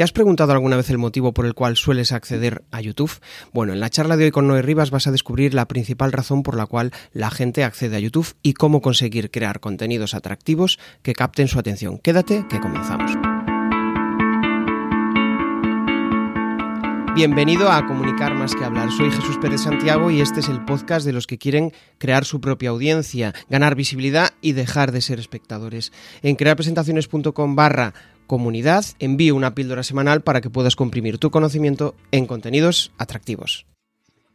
¿Te has preguntado alguna vez el motivo por el cual sueles acceder a YouTube? Bueno, en la charla de hoy con Noé Rivas vas a descubrir la principal razón por la cual la gente accede a YouTube y cómo conseguir crear contenidos atractivos que capten su atención. Quédate, que comenzamos. Bienvenido a Comunicar más que hablar. Soy Jesús Pérez Santiago y este es el podcast de los que quieren crear su propia audiencia, ganar visibilidad y dejar de ser espectadores. En crearpresentaciones.com barra comunidad envío una píldora semanal para que puedas comprimir tu conocimiento en contenidos atractivos.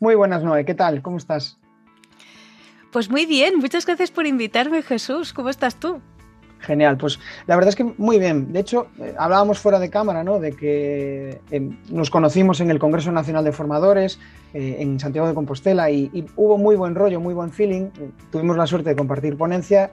Muy buenas, Noé. ¿Qué tal? ¿Cómo estás? Pues muy bien. Muchas gracias por invitarme, Jesús. ¿Cómo estás tú? Genial, pues la verdad es que muy bien. De hecho, eh, hablábamos fuera de cámara, ¿no? De que eh, nos conocimos en el Congreso Nacional de Formadores eh, en Santiago de Compostela y, y, hubo muy buen rollo, muy buen feeling. Tuvimos la suerte de compartir ponencia,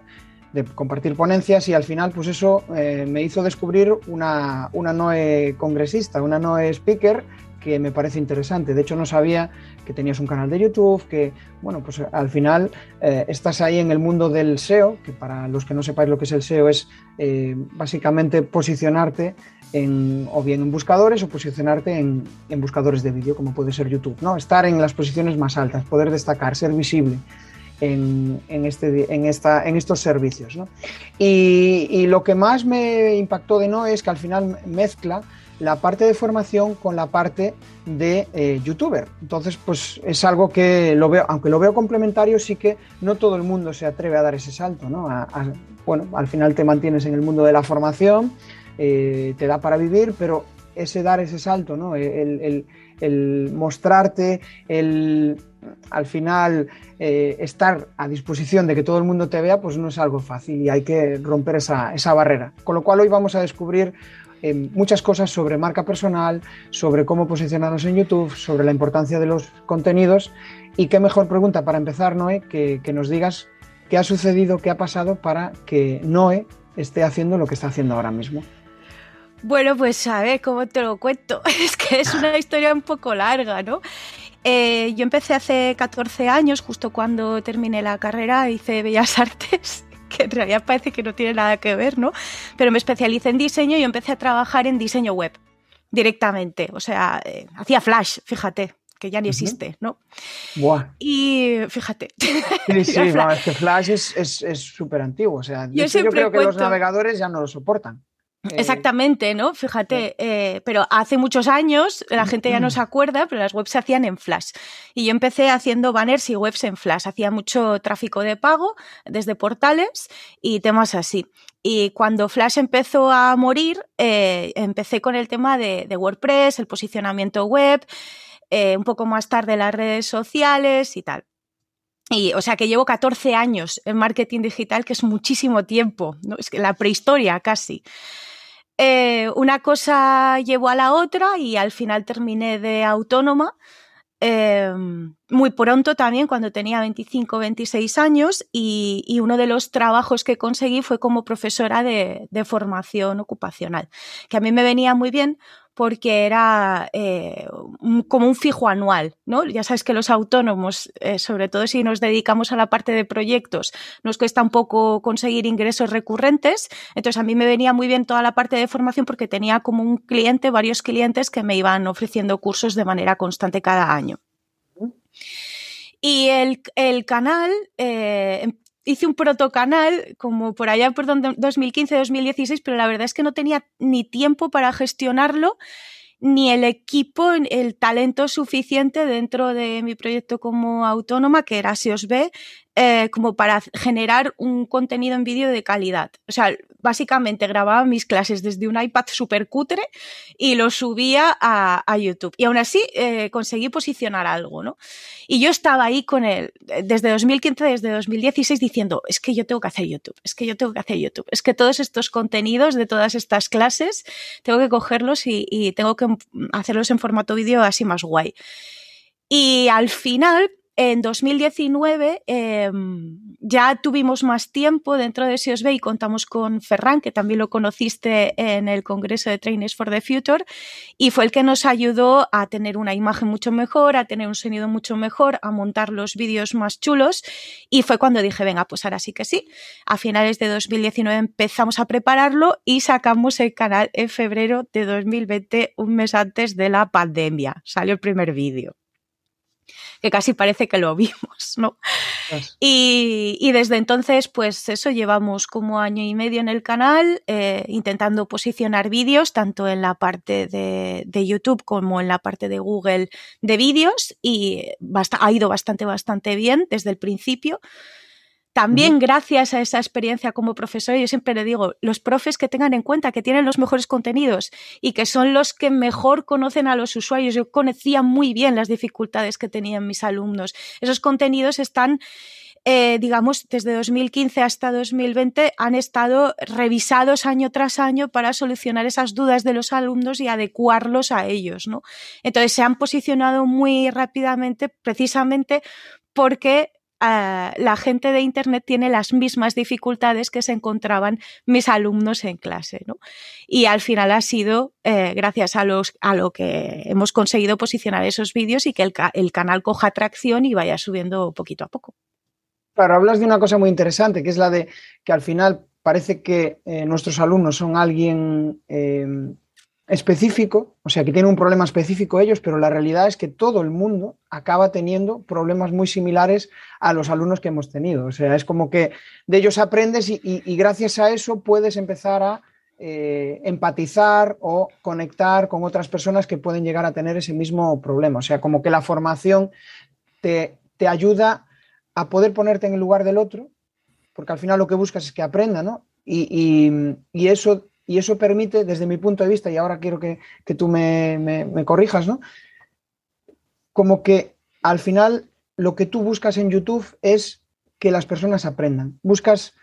de compartir ponencias y al final, pues eso me hizo descubrir una, una Noe congresista, una Noe speaker que me parece interesante. De hecho, no sabía que tenías un canal de YouTube, que, bueno, pues al final eh, estás ahí en el mundo del SEO, que para los que no sepáis lo que es el SEO es eh, básicamente posicionarte en, o bien en buscadores o posicionarte en, en buscadores de vídeo, como puede ser YouTube, ¿no? Estar en las posiciones más altas, poder destacar, ser visible. En, este, en, esta, en estos servicios. ¿no? Y, lo que más me impactó de No es que al final mezcla la parte de formación con la parte de eh, youtuber. Entonces, pues es algo que lo veo, aunque lo veo complementario, sí que no todo el mundo se atreve a dar ese salto, ¿no? Bueno, al final te mantienes en el mundo de la formación, eh, te da para vivir, pero ese dar ese salto, ¿no? El, el, el mostrarte, el al final eh, estar a disposición de que todo el mundo te vea, pues no es algo fácil y hay que romper esa, esa barrera. Con lo cual hoy vamos a descubrir eh, muchas cosas sobre marca personal, sobre cómo posicionarnos en YouTube, sobre la importancia de los contenidos y qué mejor pregunta para empezar, Noé, que, que nos digas qué ha sucedido, qué ha pasado para que Noé esté haciendo lo que está haciendo ahora mismo. Bueno, pues a ver, ¿cómo te lo cuento? Es que es una historia un poco larga, ¿no? Eh, yo empecé hace 14 años, justo cuando terminé la carrera, hice Bellas Artes, que en realidad parece que no tiene nada que ver, ¿no? Pero me especialicé en diseño y empecé a trabajar en diseño web directamente. O sea, eh, hacía Flash, fíjate que ya ni existe, ¿no? Buah. Y fíjate. Sí, sí, no, es que Flash es súper es, antiguo. O sea, yo, yo creo que cuento... los navegadores ya no lo soportan. Exactamente, ¿no? Fíjate, eh, pero hace muchos años, la gente ya no se acuerda, pero las webs se hacían en Flash. Y yo empecé haciendo banners y webs en Flash. Hacía mucho tráfico de pago desde portales y temas así. Y cuando Flash empezó a morir, eh, empecé con el tema de, de, WordPress, el posicionamiento web, eh, un poco más tarde las redes sociales y tal. Y, o sea, que llevo 14 años en marketing digital, que es muchísimo tiempo, ¿no? es que la prehistoria casi. Eh, una cosa llevó a la otra y al final terminé de autónoma. Eh, muy pronto también, cuando tenía 25, 26 años, y, uno de los trabajos que conseguí fue como profesora de, formación ocupacional, que a mí me venía muy bien porque era eh, como un fijo anual, ¿no? Ya sabes que los autónomos, eh, sobre todo si nos dedicamos a la parte de proyectos, nos cuesta un poco conseguir ingresos recurrentes. Entonces a mí me venía muy bien toda la parte de formación porque tenía como un cliente, varios clientes que me iban ofreciendo cursos de manera constante cada año. Y el, el canal eh, hice un protocanal como por allá por 2015-2016, pero la verdad es que no tenía ni tiempo para gestionarlo ni el equipo, el talento suficiente dentro de mi proyecto como autónoma, que era Se os ve, eh, como para generar un contenido en vídeo de calidad. O sea, básicamente grababa mis clases desde un iPad super cutre y lo subía a, YouTube. Y aún así eh, conseguí posicionar algo, ¿no? Y yo estaba ahí con él desde 2015, desde 2016, diciendo, es que yo tengo que hacer YouTube, es que yo tengo que hacer YouTube, es que todos estos contenidos de todas estas clases tengo que cogerlos y, y tengo que hacerlos en formato vídeo así más guay. Y al final en 2019 em, ya tuvimos más tiempo dentro de SEOSB y contamos con Ferran, que también lo conociste en el Congreso de Trainers for the Future, y fue el que nos ayudó a tener una imagen mucho mejor, a tener un sonido mucho mejor, a montar los vídeos más chulos. Y fue cuando dije, venga, pues ahora sí que sí. A finales de 2019 empezamos a prepararlo y sacamos el canal en febrero de 2020, un mes antes de la pandemia. Salió el primer vídeo que casi parece que lo vimos, ¿no? Y, desde entonces, pues eso, llevamos como año y medio en el canal, eh, intentando posicionar vídeos, tanto en la parte de, de, YouTube como en la parte de Google de vídeos, y ha ido bastante, bastante bien desde el principio. También gracias a esa experiencia como profesor, yo siempre le digo, los profes que tengan en cuenta que tienen los mejores contenidos y que son los que mejor conocen a los usuarios. Yo conocía muy bien las dificultades que tenían mis alumnos. Esos contenidos están eh, digamos, desde 2015 hasta 2020 han estado revisados año tras año para solucionar esas dudas de los alumnos y adecuarlos a ellos, ¿no? Entonces se han posicionado muy rápidamente precisamente porque la gente de Internet tiene las mismas dificultades que se encontraban mis alumnos en clase. ¿no? Y al final ha sido eh, gracias a, los, a lo que hemos conseguido posicionar esos vídeos y que el, canal coja tracción y vaya subiendo poquito a poco. Claro, hablas de una cosa muy interesante, que es la de que al final parece que eh, nuestros alumnos son alguien eh, específico, o sea, que tienen un problema específico ellos, pero la realidad es que todo el mundo acaba teniendo problemas muy similares a los alumnos que hemos tenido. O sea, es como que de ellos aprendes y, gracias a eso puedes empezar a eh, empatizar o conectar con otras personas que pueden llegar a tener ese mismo problema. O sea, como que la formación te, te ayuda a poder ponerte en el lugar del otro, porque al final lo que buscas es que aprenda, ¿no? Y, y eso y eso permite, desde mi punto de vista, y ahora quiero que, tú me, corrijas, ¿no? Como que al final lo que tú buscas en YouTube es que las personas aprendan. Buscas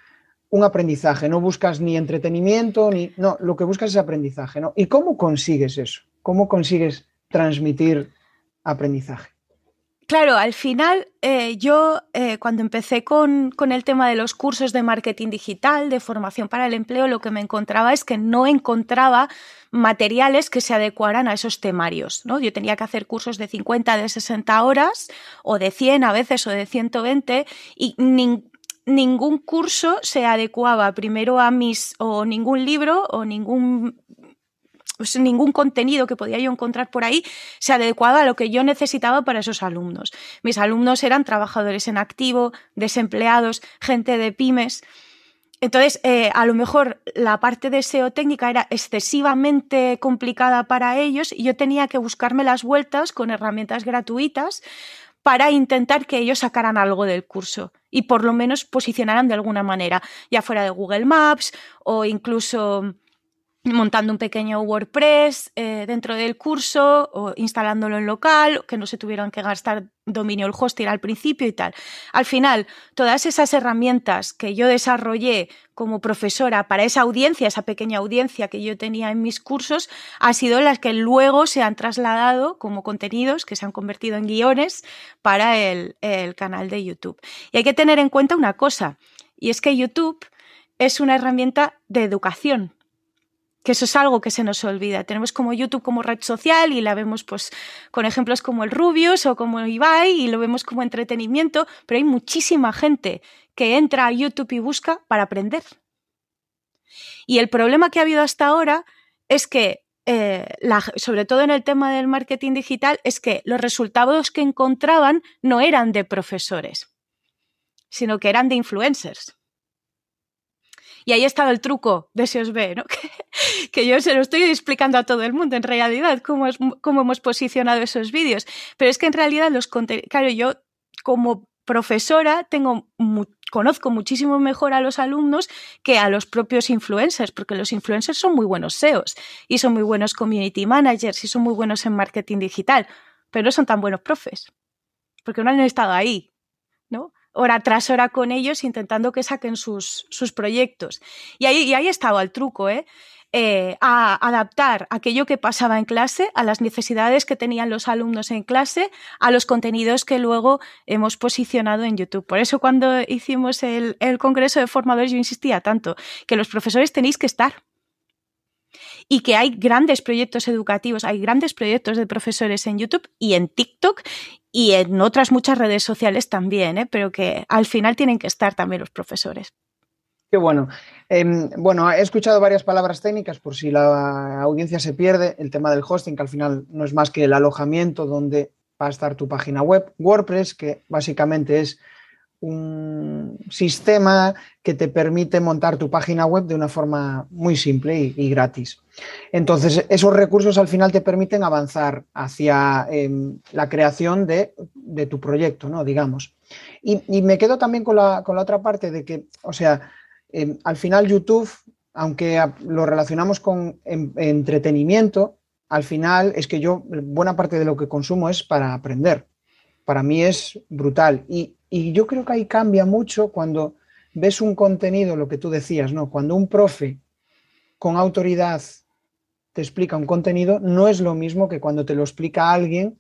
un aprendizaje, no buscas ni entretenimiento, ni. No, lo que buscas es aprendizaje, ¿no? ¿Y cómo consigues eso? ¿Cómo consigues transmitir aprendizaje? Claro, al final eh, yo eh, cuando empecé con, el tema de los cursos de marketing digital, de formación para el empleo, lo que me encontraba es que no encontraba materiales que se adecuaran a esos temarios. ¿no? Yo tenía que hacer cursos de 50, de 60 horas, o de 100 a veces, o de 120, y ningún curso se adecuaba primero a mis, o ningún libro, o ningún pues, ningún contenido que podía yo encontrar por ahí se adecuaba a lo que yo necesitaba para esos alumnos. Mis alumnos eran trabajadores en activo, desempleados, gente de pymes. Entonces, eh, a lo mejor la parte de SEO técnica era excesivamente complicada para ellos y yo tenía que buscarme las vueltas con herramientas gratuitas para intentar que ellos sacaran algo del curso y por lo menos posicionaran de alguna manera, ya fuera de Google Maps o incluso montando un pequeño WordPress eh, dentro del curso o instalándolo en local, que no se tuvieran que gastar dominio el hosting al principio y tal. Al final, todas esas herramientas que yo desarrollé como profesora para esa audiencia, esa pequeña audiencia que yo tenía en mis cursos, han sido las que luego se han trasladado como contenidos que se han convertido en guiones para el, el canal de YouTube. Y hay que tener en cuenta una cosa, y es que YouTube es una herramienta de educación que eso es algo que se nos olvida. Tenemos como YouTube como red social y la vemos pues con ejemplos como el Rubius o como Ibai y lo vemos como entretenimiento, pero hay muchísima gente que entra a YouTube y busca para aprender. Y el problema que ha habido hasta ahora es que, eh, sobre todo en el tema del marketing digital, es que los resultados que encontraban no eran de profesores, sino que eran de influencers. Y ahí estado el truco de SEOSB, ¿no? que, yo se lo estoy explicando a todo el mundo en realidad, cómo, cómo hemos posicionado esos vídeos. Pero es que en realidad los contenidos, claro, yo como profesora tengo conozco muchísimo mejor a los alumnos que a los propios influencers, porque los influencers son muy buenos SEOs y son muy buenos community managers y son muy buenos en marketing digital, pero no son tan buenos profes, porque no han estado ahí, ¿no? Hora tras hora con ellos intentando que saquen sus, sus proyectos. Y ahí, ahí estaba el truco, ¿eh? eh, a adaptar aquello que pasaba en clase a las necesidades que tenían los alumnos en clase, a los contenidos que luego hemos posicionado en YouTube. Por eso cuando hicimos el, el Congreso de Formadores yo insistía tanto que los profesores tenéis que estar y que hay grandes proyectos educativos, hay grandes proyectos de profesores en YouTube y en TikTok y en otras muchas redes sociales también, ¿eh? pero que al final tienen que estar también los profesores. Qué bueno. Em, bueno, he escuchado varias palabras técnicas por si la audiencia se pierde. El tema del hosting, que al final no es más que el alojamiento donde va a estar tu página web. WordPress, que básicamente es un sistema que te permite montar tu página web de una forma muy simple y, gratis. Entonces, esos recursos al final te permiten avanzar hacia em, la creación de, tu proyecto, ¿no? Digamos. Y, me quedo también con la, otra parte de que, o sea, em, al final YouTube, aunque lo relacionamos con entretenimiento, al final es que yo, buena parte de lo que consumo es para aprender. Para mí es brutal. Y, y yo creo que ahí cambia mucho cuando ves un contenido, lo que tú decías, ¿no? Cuando un profe con autoridad te explica un contenido, no es lo mismo que cuando te lo explica alguien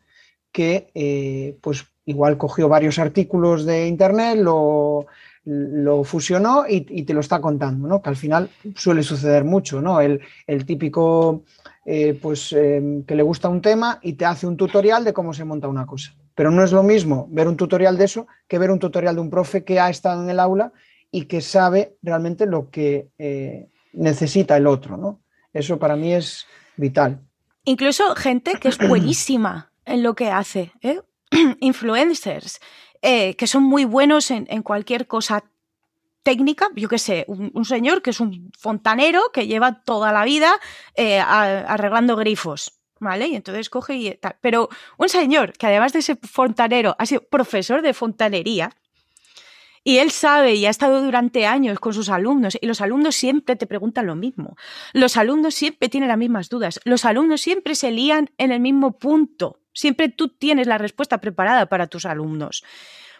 que, eh, pues, igual cogió varios artículos de internet, lo, lo fusionó y, te lo está contando, ¿no? Que al final suele suceder mucho, ¿no? El, típico, eh, pues, eh, que le gusta un tema y te hace un tutorial de cómo se monta una cosa. Pero no es lo mismo ver un tutorial de eso que ver un tutorial de un profe que ha estado en el aula y que sabe realmente lo que eh, necesita el otro, ¿no? Eso para mí es vital. Incluso gente que es buenísima en lo que hace, ¿eh? influencers, eh, que son muy buenos en, cualquier cosa técnica, yo qué sé, un, señor que es un fontanero que lleva toda la vida arreglando grifos. ¿Vale? Y entonces coge y tal. Pero un señor que además de ser fontanero ha sido profesor de fontanería y él sabe y ha estado durante años con sus alumnos y los alumnos siempre te preguntan lo mismo. Los alumnos siempre tienen las mismas dudas. Los alumnos siempre se lían en el mismo punto. Siempre tú tienes la respuesta preparada para tus alumnos.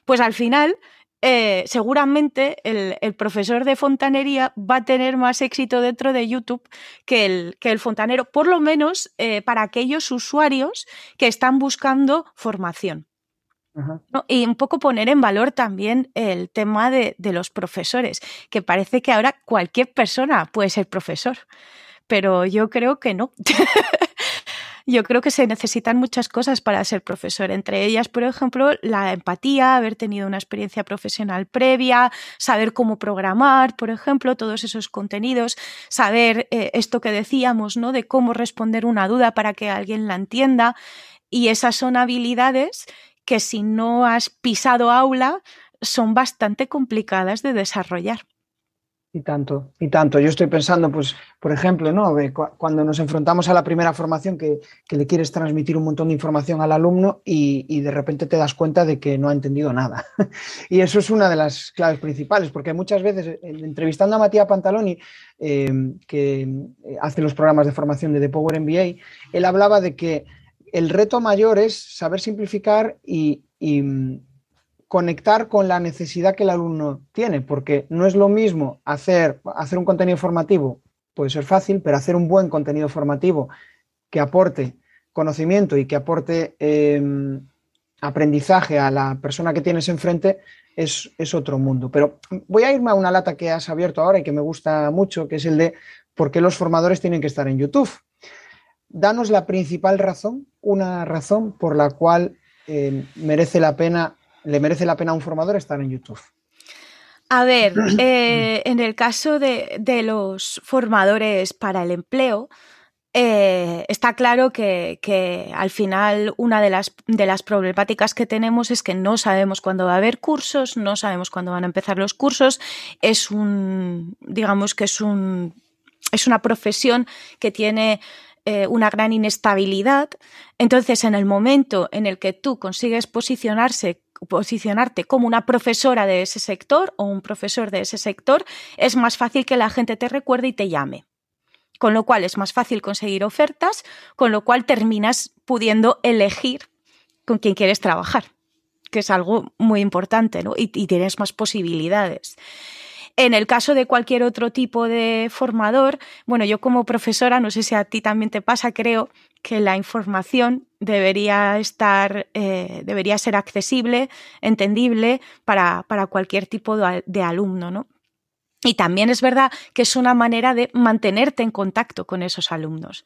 Pues al final eh, seguramente el, profesor de fontanería va a tener más éxito dentro de YouTube que el, que el fontanero, por lo menos eh, para aquellos usuarios que están buscando formación. Y un poco poner en valor también el tema de, de los profesores, que parece que ahora cualquier persona puede ser profesor, pero yo creo que no. yo creo que se necesitan muchas cosas para ser profesor, entre ellas, por ejemplo, la empatía, haber tenido una experiencia profesional previa, saber cómo programar, por ejemplo, todos esos contenidos, saber eh, esto que decíamos, ¿no? De cómo responder una duda para que alguien la entienda. Y esas son habilidades que si no has pisado aula son bastante complicadas de desarrollar. Y tanto, y tanto. Yo estoy pensando, pues, por ejemplo, ¿no? cuando nos enfrentamos a la primera formación que, le quieres transmitir un montón de información al alumno y, de repente te das cuenta de que no ha entendido nada. y eso es una de las claves principales, porque muchas veces, eh, entrevistando a Matías Pantaloni, eh, que eh, hace los programas de formación de The Power MBA, él hablaba de que el reto mayor es saber simplificar y conectar con la necesidad que el alumno tiene, porque no es lo mismo hacer, hacer un contenido formativo, puede ser fácil, pero hacer un buen contenido formativo que aporte conocimiento y que aporte em, aprendizaje a la persona que tienes enfrente es, es, otro mundo. Pero voy a irme a una lata que has abierto ahora y que me gusta mucho, que es el de por qué los formadores tienen que estar en YouTube. Danos la principal razón, una razón por la cual em, merece la pena le merece la pena a un formador estar en YouTube? A ver, eh, en el caso de, los formadores para el empleo, eh, está claro que, al final una de las, de las problemáticas que tenemos es que no sabemos cuándo va a haber cursos, no sabemos cuándo van a empezar los cursos. Es un, digamos que es un, es una profesión que tiene eh, una gran inestabilidad. Entonces, en el momento en el que tú consigues posicionarse posicionarte como una profesora de ese sector o un profesor de ese sector, es más fácil que la gente te recuerde y te llame. Con lo cual es más fácil conseguir ofertas, con lo cual terminas pudiendo elegir con quién quieres trabajar, que es algo muy importante, ¿no? Y, tienes más posibilidades. En el caso de cualquier otro tipo de formador, bueno, yo como profesora, no sé si a ti también te pasa, creo que la información debería estar, eh, debería ser accesible, entendible para, para cualquier tipo de, de alumno, ¿no? Y también es verdad que es una manera de mantenerte en contacto con esos alumnos.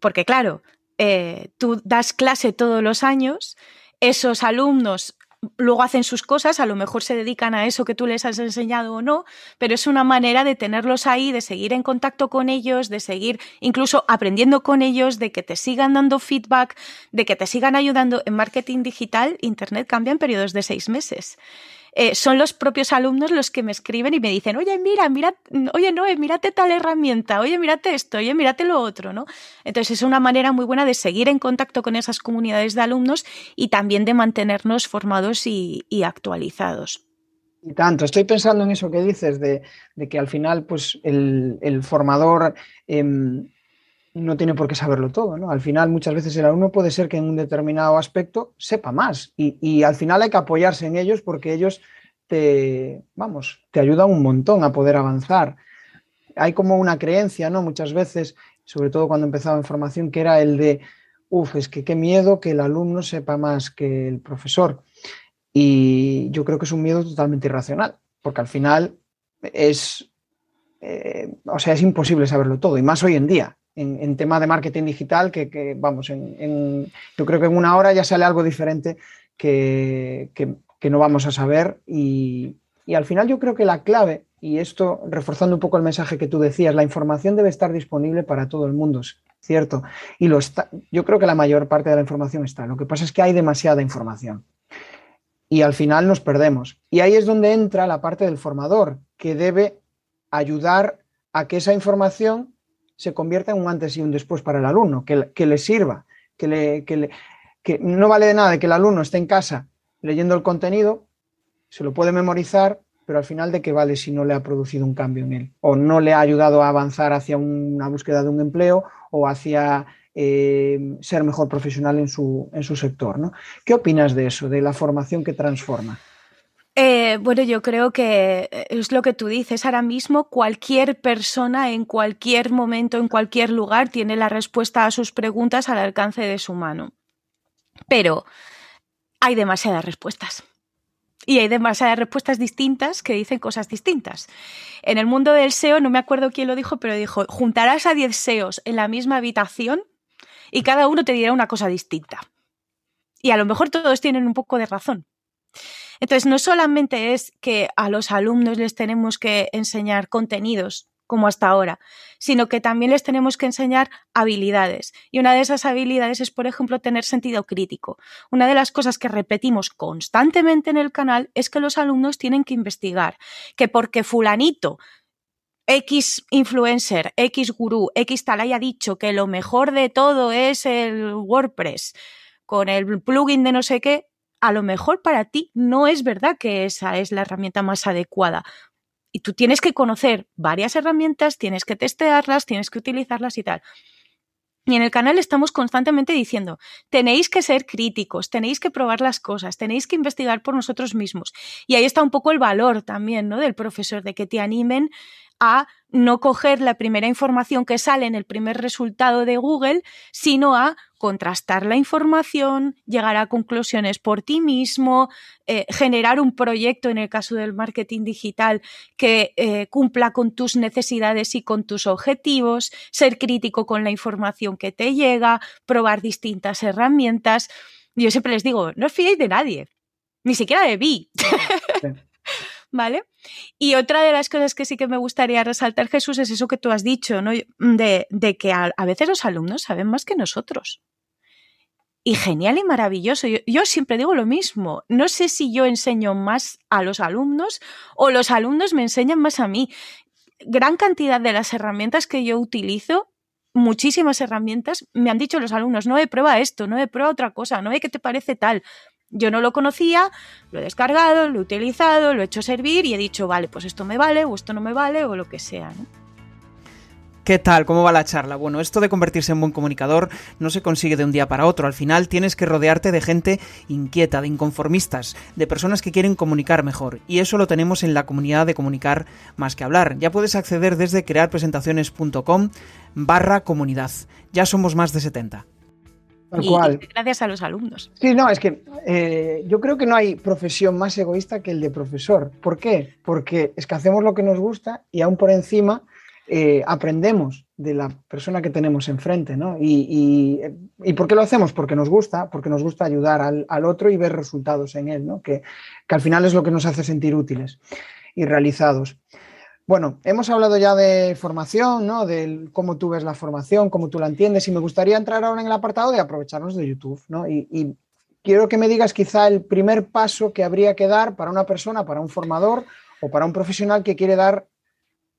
Porque claro, eh, tú das clase todos los años, esos alumnos luego hacen sus cosas, a lo mejor se dedican a eso que tú les has enseñado o no, pero es una manera de tenerlos ahí, de seguir en contacto con ellos, de seguir incluso aprendiendo con ellos, de que te sigan dando feedback, de que te sigan ayudando. En marketing digital, Internet cambia en periodos de seis meses. Eh, son los propios alumnos los que me escriben y me dicen, oye, mira, mira, oye, no, mírate tal herramienta, oye, mírate esto, oye, mírate lo otro, ¿no? Entonces es una manera muy buena de seguir en contacto con esas comunidades de alumnos y también de mantenernos formados y, actualizados. Y tanto, estoy pensando en eso que dices, de, que al final, pues, el, formador em, no tiene por qué saberlo todo, ¿no? Al final, muchas veces el alumno puede ser que en un determinado aspecto sepa más y, al final hay que apoyarse en ellos porque ellos te, vamos, te ayudan un montón a poder avanzar. Hay como una creencia, ¿no? Muchas veces, sobre todo cuando empezaba en formación, que era el de, uff, es que qué miedo que el alumno sepa más que el profesor. Y yo creo que es un miedo totalmente irracional, porque al final es, eh, o sea, es imposible saberlo todo, y más hoy en día en, tema de marketing digital, que, vamos, en, yo creo que en una hora ya sale algo diferente que, no vamos a saber y, al final yo creo que la clave, y esto reforzando un poco el mensaje que tú decías, la información debe estar disponible para todo el mundo, ¿cierto? Y lo está, yo creo que la mayor parte de la información está. Lo que pasa es que hay demasiada información y al final nos perdemos. Y ahí es donde entra la parte del formador, que debe ayudar a que esa información se convierta en un antes y un después para el alumno, que, le sirva, que, le, que, no vale de nada que el alumno esté en casa leyendo el contenido, se lo puede memorizar, pero al final de qué vale si no le ha producido un cambio en él o no le ha ayudado a avanzar hacia una búsqueda de un empleo o hacia eh, ser mejor profesional en su, en su sector. ¿no? ¿Qué opinas de eso, de la formación que transforma? Eh, bueno, yo creo que eh, es lo que tú dices. Ahora mismo cualquier persona en cualquier momento, en cualquier lugar, tiene la respuesta a sus preguntas al alcance de su mano. Pero hay demasiadas respuestas. Y hay demasiadas respuestas distintas que dicen cosas distintas. En el mundo del SEO, no me acuerdo quién lo dijo, pero dijo, juntarás a 10 SEOs en la misma habitación y cada uno te dirá una cosa distinta. Y a lo mejor todos tienen un poco de razón. Entonces, no solamente es que a los alumnos les tenemos que enseñar contenidos como hasta ahora, sino que también les tenemos que enseñar habilidades. Y una de esas habilidades es, por ejemplo, tener sentido crítico. Una de las cosas que repetimos constantemente en el canal es que los alumnos tienen que investigar, que porque fulanito X influencer, X gurú, X tal haya dicho que lo mejor de todo es el WordPress con el plugin de no sé qué, a lo mejor para ti no es verdad que esa es la herramienta más adecuada. Y tú tienes que conocer varias herramientas, tienes que testearlas, tienes que utilizarlas y tal. Y en el canal estamos constantemente diciendo, tenéis que ser críticos, tenéis que probar las cosas, tenéis que investigar por nosotros mismos. Y ahí está un poco el valor también, ¿no? Del profesor, de que te animen a no coger la primera información que sale en el primer resultado de Google, sino a contrastar la información, llegar a conclusiones por ti mismo, eh, generar un proyecto en el caso del marketing digital que eh, cumpla con tus necesidades y con tus objetivos, ser crítico con la información que te llega, probar distintas herramientas. Yo siempre les digo, no os fiéis de nadie, ni siquiera de mí. ¿vale? Y otra de las cosas que sí que me gustaría resaltar, Jesús, es eso que tú has dicho, ¿no? De, que a, veces los alumnos saben más que nosotros. Y genial y maravilloso. Yo, siempre digo lo mismo. No sé si yo enseño más a los alumnos o los alumnos me enseñan más a mí. Gran cantidad de las herramientas que yo utilizo muchísimas herramientas, me han dicho los alumnos, no he prueba esto, no he prueba otra cosa, no ve qué te parece tal. Yo no lo conocía, lo he descargado, lo he utilizado, lo he hecho servir y he dicho, vale, pues esto me vale o esto no me vale o lo que sea. ¿Qué tal? ¿Cómo va la charla? Bueno, esto de convertirse en buen comunicador no se consigue de un día para otro. Al final tienes que rodearte de gente inquieta, de inconformistas, de personas que quieren comunicar mejor. Y eso lo tenemos en la comunidad de comunicar más que hablar. Ya puedes acceder desde crearpresentaciones.com barra comunidad. Ya somos más de 70. Y, gracias a los alumnos. Sí, no, es que eh, yo creo que no hay profesión más egoísta que el de profesor. ¿Por qué? Porque es que hacemos lo que nos gusta y aún por encima eh, aprendemos de la persona que tenemos enfrente, ¿no? Y, por qué lo hacemos? Porque nos gusta, porque nos gusta ayudar al, otro y ver resultados en él, ¿no? Que, al final es lo que nos hace sentir útiles y realizados. Bueno, hemos hablado ya de formación, ¿no? De cómo tú ves la formación, cómo tú la entiendes, y me gustaría entrar ahora en el apartado de aprovecharnos de YouTube, ¿no? y quiero que me digas quizá el primer paso que habría que dar para una persona, para un formador o para un profesional que quiere dar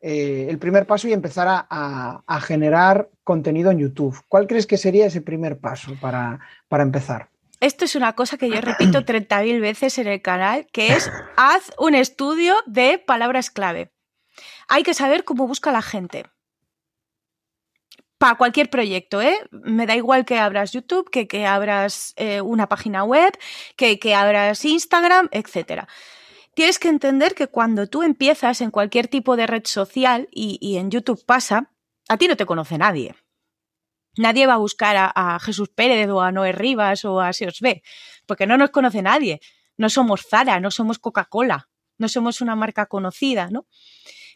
eh, el primer paso y empezar a, generar contenido en YouTube. ¿Cuál crees que sería ese primer paso para, para empezar? Esto es una cosa que yo repito 30.000 veces en el canal, que es haz un estudio de palabras clave. Hay que saber cómo busca la gente. Para cualquier proyecto, ¿eh? Me da igual que abras YouTube, que, que abras eh, una página web, que, que abras Instagram, etcétera tienes que entender que cuando tú empiezas en cualquier tipo de red social y, en YouTube pasa, a ti no te conoce nadie. Nadie va a buscar a, Jesús Pérez o a Noé Rivas o a Se ve, porque no nos conoce nadie. No somos Zara, no somos Coca-Cola, no somos una marca conocida, ¿no?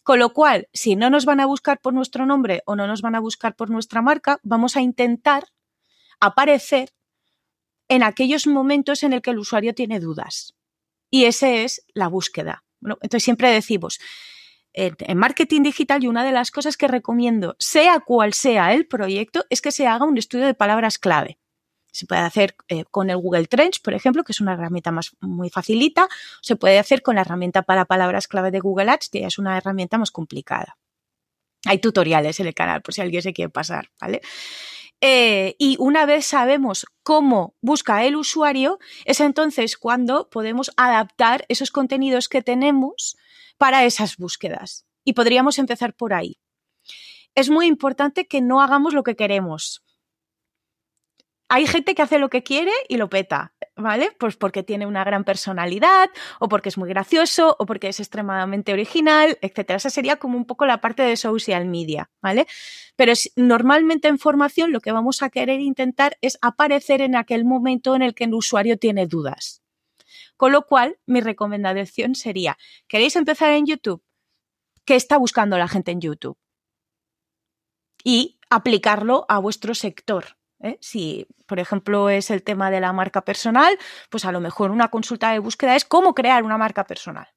Con lo cual, si no nos van a buscar por nuestro nombre o no nos van a buscar por nuestra marca, vamos a intentar aparecer en aquellos momentos en el que el usuario tiene dudas. Y esa es la búsqueda. entonces siempre decimos, en, marketing digital y una de las cosas que recomiendo, sea cual sea el proyecto, es que se haga un estudio de palabras clave. Se puede hacer eh, con el Google Trends, por ejemplo, que es una herramienta más, muy facilita. Se puede hacer con la herramienta para palabras clave de Google Ads, que es una herramienta más complicada. Hay tutoriales en el canal, por si alguien se quiere pasar, ¿vale? Eh, y una vez sabemos cómo busca el usuario, es entonces cuando podemos adaptar esos contenidos que tenemos para esas búsquedas. Y podríamos empezar por ahí. Es muy importante que no hagamos lo que queremos hay gente que hace lo que quiere y lo peta, ¿vale? Pues porque tiene una gran personalidad, o porque es muy gracioso, o porque es extremadamente original, etc. Esa sería como un poco la parte de social media, ¿vale? Pero normalmente en formación lo que vamos a querer intentar es aparecer en aquel momento en el que el usuario tiene dudas. Con lo cual, mi recomendación sería, ¿queréis empezar en YouTube? ¿Qué está buscando la gente en YouTube? Y aplicarlo a vuestro sector, ¿eh? Si, por ejemplo, es el tema de la marca personal, pues a lo mejor una consulta de búsqueda es cómo crear una marca personal,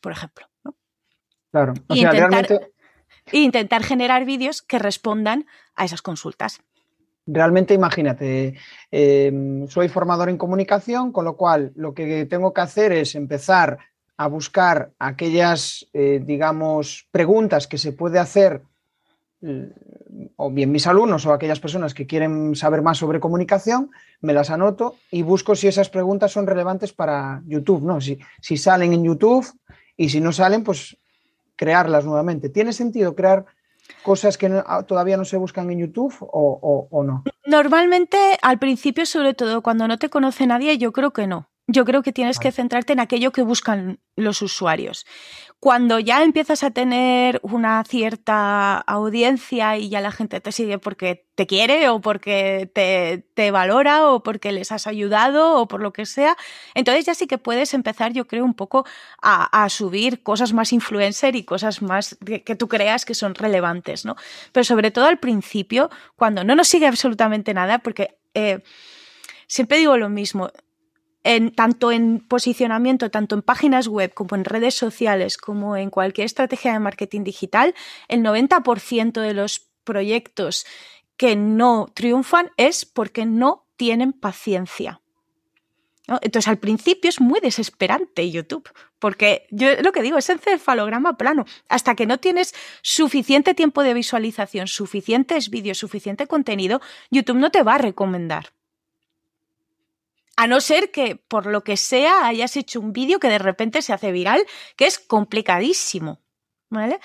por ejemplo. Claro, o sea, intentar, realmente... intentar generar vídeos que respondan a esas consultas. Realmente imagínate, em, soy formador en comunicación, con lo cual lo que tengo que hacer es empezar a buscar aquellas, eh, digamos, preguntas que se puede hacer o bien mis alumnos o aquellas personas que quieren saber más sobre comunicación, me las anoto y busco si esas preguntas son relevantes para YouTube, ¿no? Si, si salen en YouTube y si no salen, pues crearlas nuevamente. ¿Tiene sentido crear cosas que todavía no se buscan en YouTube o, o no? Normalmente, al principio, sobre todo cuando no te conoce nadie, yo creo que no. Yo creo que tienes que centrarte en aquello que buscan los usuarios. Cuando ya empiezas a tener una cierta audiencia y ya la gente te sigue porque te quiere o porque te, valora o porque les has ayudado o por lo que sea, entonces ya sí que puedes empezar, yo creo, un poco a, subir cosas más influencer y cosas más que, tú creas que son relevantes, ¿no? Pero sobre todo al principio, cuando no nos sigue absolutamente nada, porque... Eh, siempre digo lo mismo, tanto en posicionamiento, tanto en páginas web como en redes sociales, como en cualquier estrategia de marketing digital, el 90% de los proyectos que no triunfan es porque no tienen paciencia. Entonces, al principio es muy desesperante YouTube, porque yo lo que digo es encefalograma plano. Hasta que no tienes suficiente tiempo de visualización, suficientes vídeos, suficiente contenido, YouTube no te va a recomendar. A no ser que, por lo que sea, hayas hecho un vídeo que de repente se hace viral, que es complicadísimo. ¿Vale?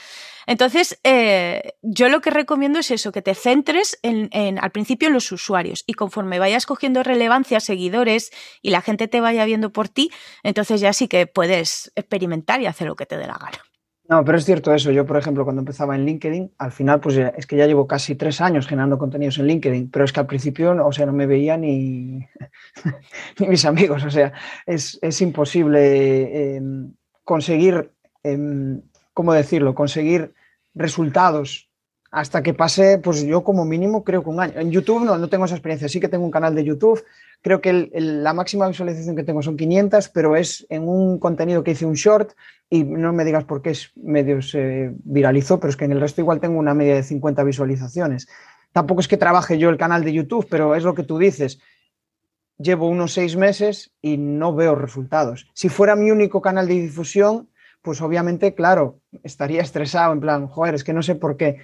Entonces, eh, yo lo que recomiendo es eso, que te centres en, al principio en los usuarios y conforme vayas cogiendo relevancia, seguidores y la gente te vaya viendo por ti, entonces ya sí que puedes experimentar y hacer lo que te dé la gana. No, pero es cierto eso. Yo, por ejemplo, cuando empezaba en LinkedIn, al final, pues es que ya llevo casi tres años generando contenidos en LinkedIn, pero es que al principio, o sea, no me veía ni, mis amigos. O sea, es, imposible em, conseguir em, ¿cómo decirlo?, conseguir resultados hasta que pase, pues yo como mínimo creo que un año. En YouTube no, no tengo esa experiencia, sí que tengo un canal de YouTube, creo que la máxima visualización que tengo son 500, pero es en un contenido que hice un short y no me digas por qué es medio se viralizó, pero es que en el resto igual tengo una media de 50 visualizaciones. Tampoco es que trabaje yo el canal de YouTube, pero es lo que tú dices. Llevo unos seis meses y no veo resultados. Si fuera mi único canal de difusión, pues obviamente, claro, estaría estresado en plan, joder, es que no sé por qué,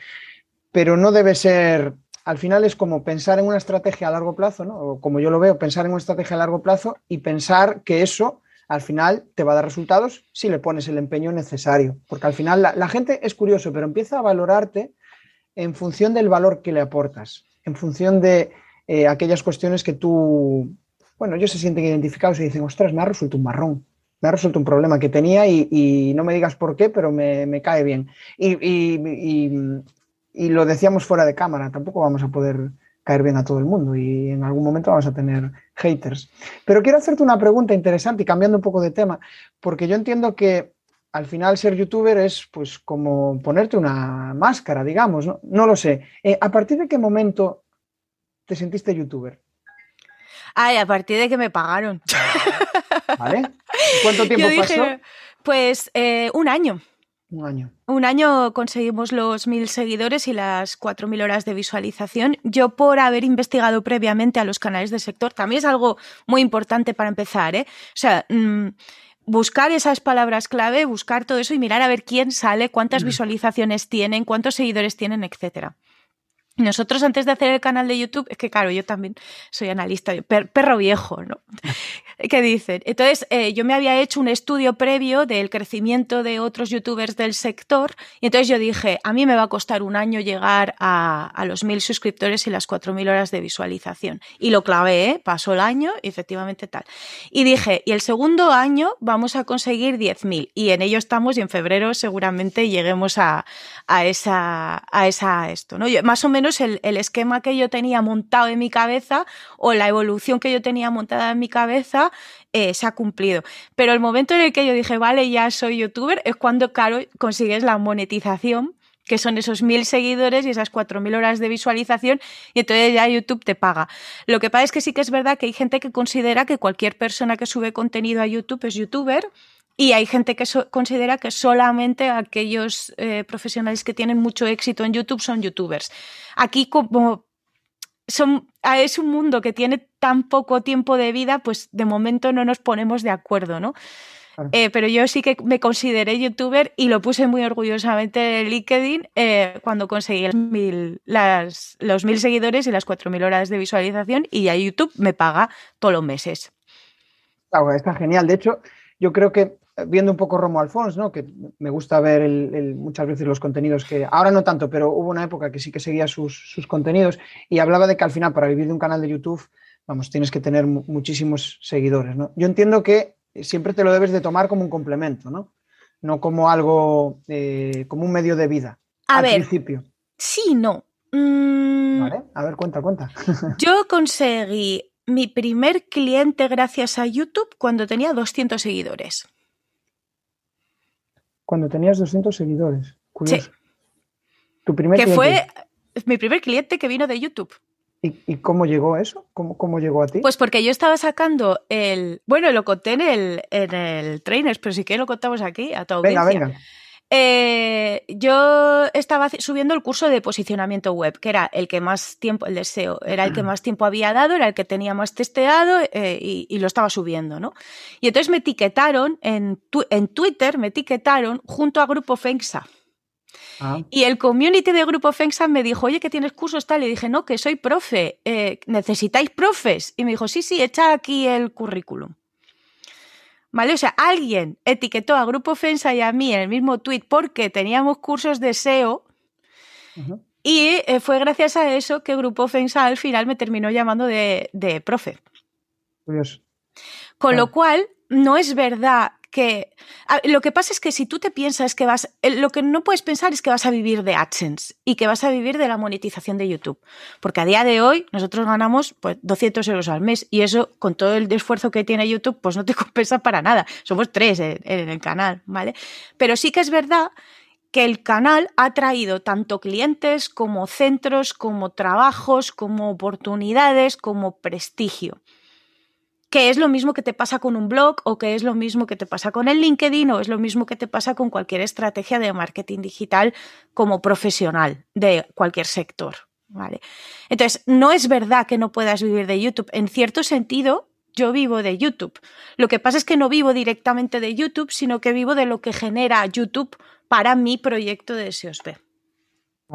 pero no debe ser, al final es como pensar en una estrategia a largo plazo, ¿no? Como yo lo veo, pensar en una estrategia a largo plazo y pensar que eso al final te va a dar resultados si le pones el empeño necesario, porque al final la, gente es curioso, pero empieza a valorarte en función del valor que le aportas, en función de eh, aquellas cuestiones que tú, bueno, ellos se sienten identificados y dicen, ostras, me ha resuelto un marrón, me ha resuelto un problema que tenía y, no me digas por qué, pero me, cae bien. Y, lo decíamos fuera de cámara, tampoco vamos a poder caer bien a todo el mundo y en algún momento vamos a tener haters. Pero quiero hacerte una pregunta interesante y cambiando un poco de tema, porque yo entiendo que al final ser youtuber es pues como ponerte una máscara, digamos, no, lo sé. Eh, ¿A partir de qué momento te sentiste youtuber? Ay, a partir de que me pagaron. ¿Vale? ¿Cuánto tiempo pasó? Pues eh, un año. Un año. Un año conseguimos los mil seguidores y las cuatro mil horas de visualización. Yo por haber investigado previamente a los canales del sector, también es algo muy importante para empezar, ¿eh? O sea, mm, buscar esas palabras clave, buscar todo eso y mirar a ver quién sale, cuántas visualizaciones tienen, cuántos seguidores tienen, etcétera. Nosotros antes de hacer el canal de YouTube, es que claro, yo también soy analista, perro viejo, ¿no? ¿Qué dicen? Entonces, eh, yo me había hecho un estudio previo del crecimiento de otros youtubers del sector y entonces yo dije, a mí me va a costar un año llegar a, los mil suscriptores y las cuatro mil horas de visualización. Y lo clavé, ¿eh? pasó el año y efectivamente tal. Y dije, y el segundo año vamos a conseguir diez mil y en ello estamos y en febrero seguramente lleguemos a, a esa, a esa, esto, ¿no? Yo, más o menos el, esquema que yo tenía montado en mi cabeza o la evolución que yo tenía montada en mi cabeza eh, se ha cumplido. Pero el momento en el que yo dije, vale, ya soy youtuber, es cuando, claro, consigues la monetización que son esos mil seguidores y esas cuatro mil horas de visualización, y entonces ya YouTube te paga. Lo que pasa es que sí que es verdad que hay gente que considera que cualquier persona que sube contenido a YouTube es youtuber, y hay gente que considera que solamente aquellos eh, profesionales que tienen mucho éxito en YouTube son youtubers. Aquí como son, es un mundo que tiene tan poco tiempo de vida, pues de momento no nos ponemos de acuerdo, ¿no? Eh, pero yo sí que me consideré youtuber y lo puse muy orgullosamente en LinkedIn eh, cuando conseguí los mil seguidores y las cuatro mil horas de visualización y ya YouTube me paga todos los meses. está genial. De hecho, yo creo que viendo un poco Romo Alfons, ¿no? que me gusta ver muchas veces los contenidos que, ahora no tanto, pero hubo una época que sí que seguía sus, contenidos y hablaba de que al final para vivir de un canal de YouTube, vamos, tienes que tener muchísimos seguidores. ¿no? Yo entiendo que siempre te lo debes de tomar como un complemento, no, no como algo, eh, como un medio de vida. A al ver, principio. Sí, no. Mm. Vale, a ver, cuenta, cuenta. Yo conseguí mi primer cliente gracias a YouTube cuando tenía 200 seguidores. Cuando tenías 200 seguidores. Sí. Tu primer que fue mi primer cliente que vino de YouTube. ¿Y, cómo llegó eso? ¿Cómo, ¿Cómo, llegó a ti? Pues porque yo estaba sacando el. Bueno, lo conté en el, en el Trainers, pero sí que lo contamos aquí a toda audiencia. Venga, venga. Eh, yo estaba subiendo el curso de posicionamiento web, que era el que más tiempo, el deseo, era el que más tiempo había dado, era el que tenía más testeado eh, y, lo estaba subiendo, ¿no? Y entonces me etiquetaron en, en Twitter, me etiquetaron junto a Grupo Fenxa. Ah. Y el community de Grupo Fenxa me dijo, oye, que tienes cursos tal. Y dije, no, que soy profe, eh, ¿necesitáis profes? Y me dijo, sí, sí, echa aquí el currículum. ¿Vale? O sea, alguien etiquetó a Grupo Ofensa y a mí en el mismo tweet porque teníamos cursos de SEO. Y eh, fue gracias a eso que Grupo Ofensa al final me terminó llamando de, de profe. Curioso. Con lo cual, no es verdad que lo que pasa es que si tú te piensas que vas, lo que no puedes pensar es que vas a vivir de AdSense y que vas a vivir de la monetización de YouTube, porque a día de hoy nosotros ganamos pues 200 euros al mes y eso con todo el esfuerzo que tiene YouTube pues no te compensa para nada. Somos tres en, en el canal, ¿vale? Pero sí que es verdad que el canal ha traído tanto clientes como centros, como trabajos, como oportunidades, como prestigio que es lo mismo que te pasa con un blog o que es lo mismo que te pasa con el LinkedIn o es lo mismo que te pasa con cualquier estrategia de marketing digital como profesional de cualquier sector. ¿vale? Entonces, no es verdad que no puedas vivir de YouTube. En cierto sentido, yo vivo de YouTube. Lo que pasa es que no vivo directamente de YouTube, sino que vivo de lo que genera YouTube para mi proyecto de SEOSB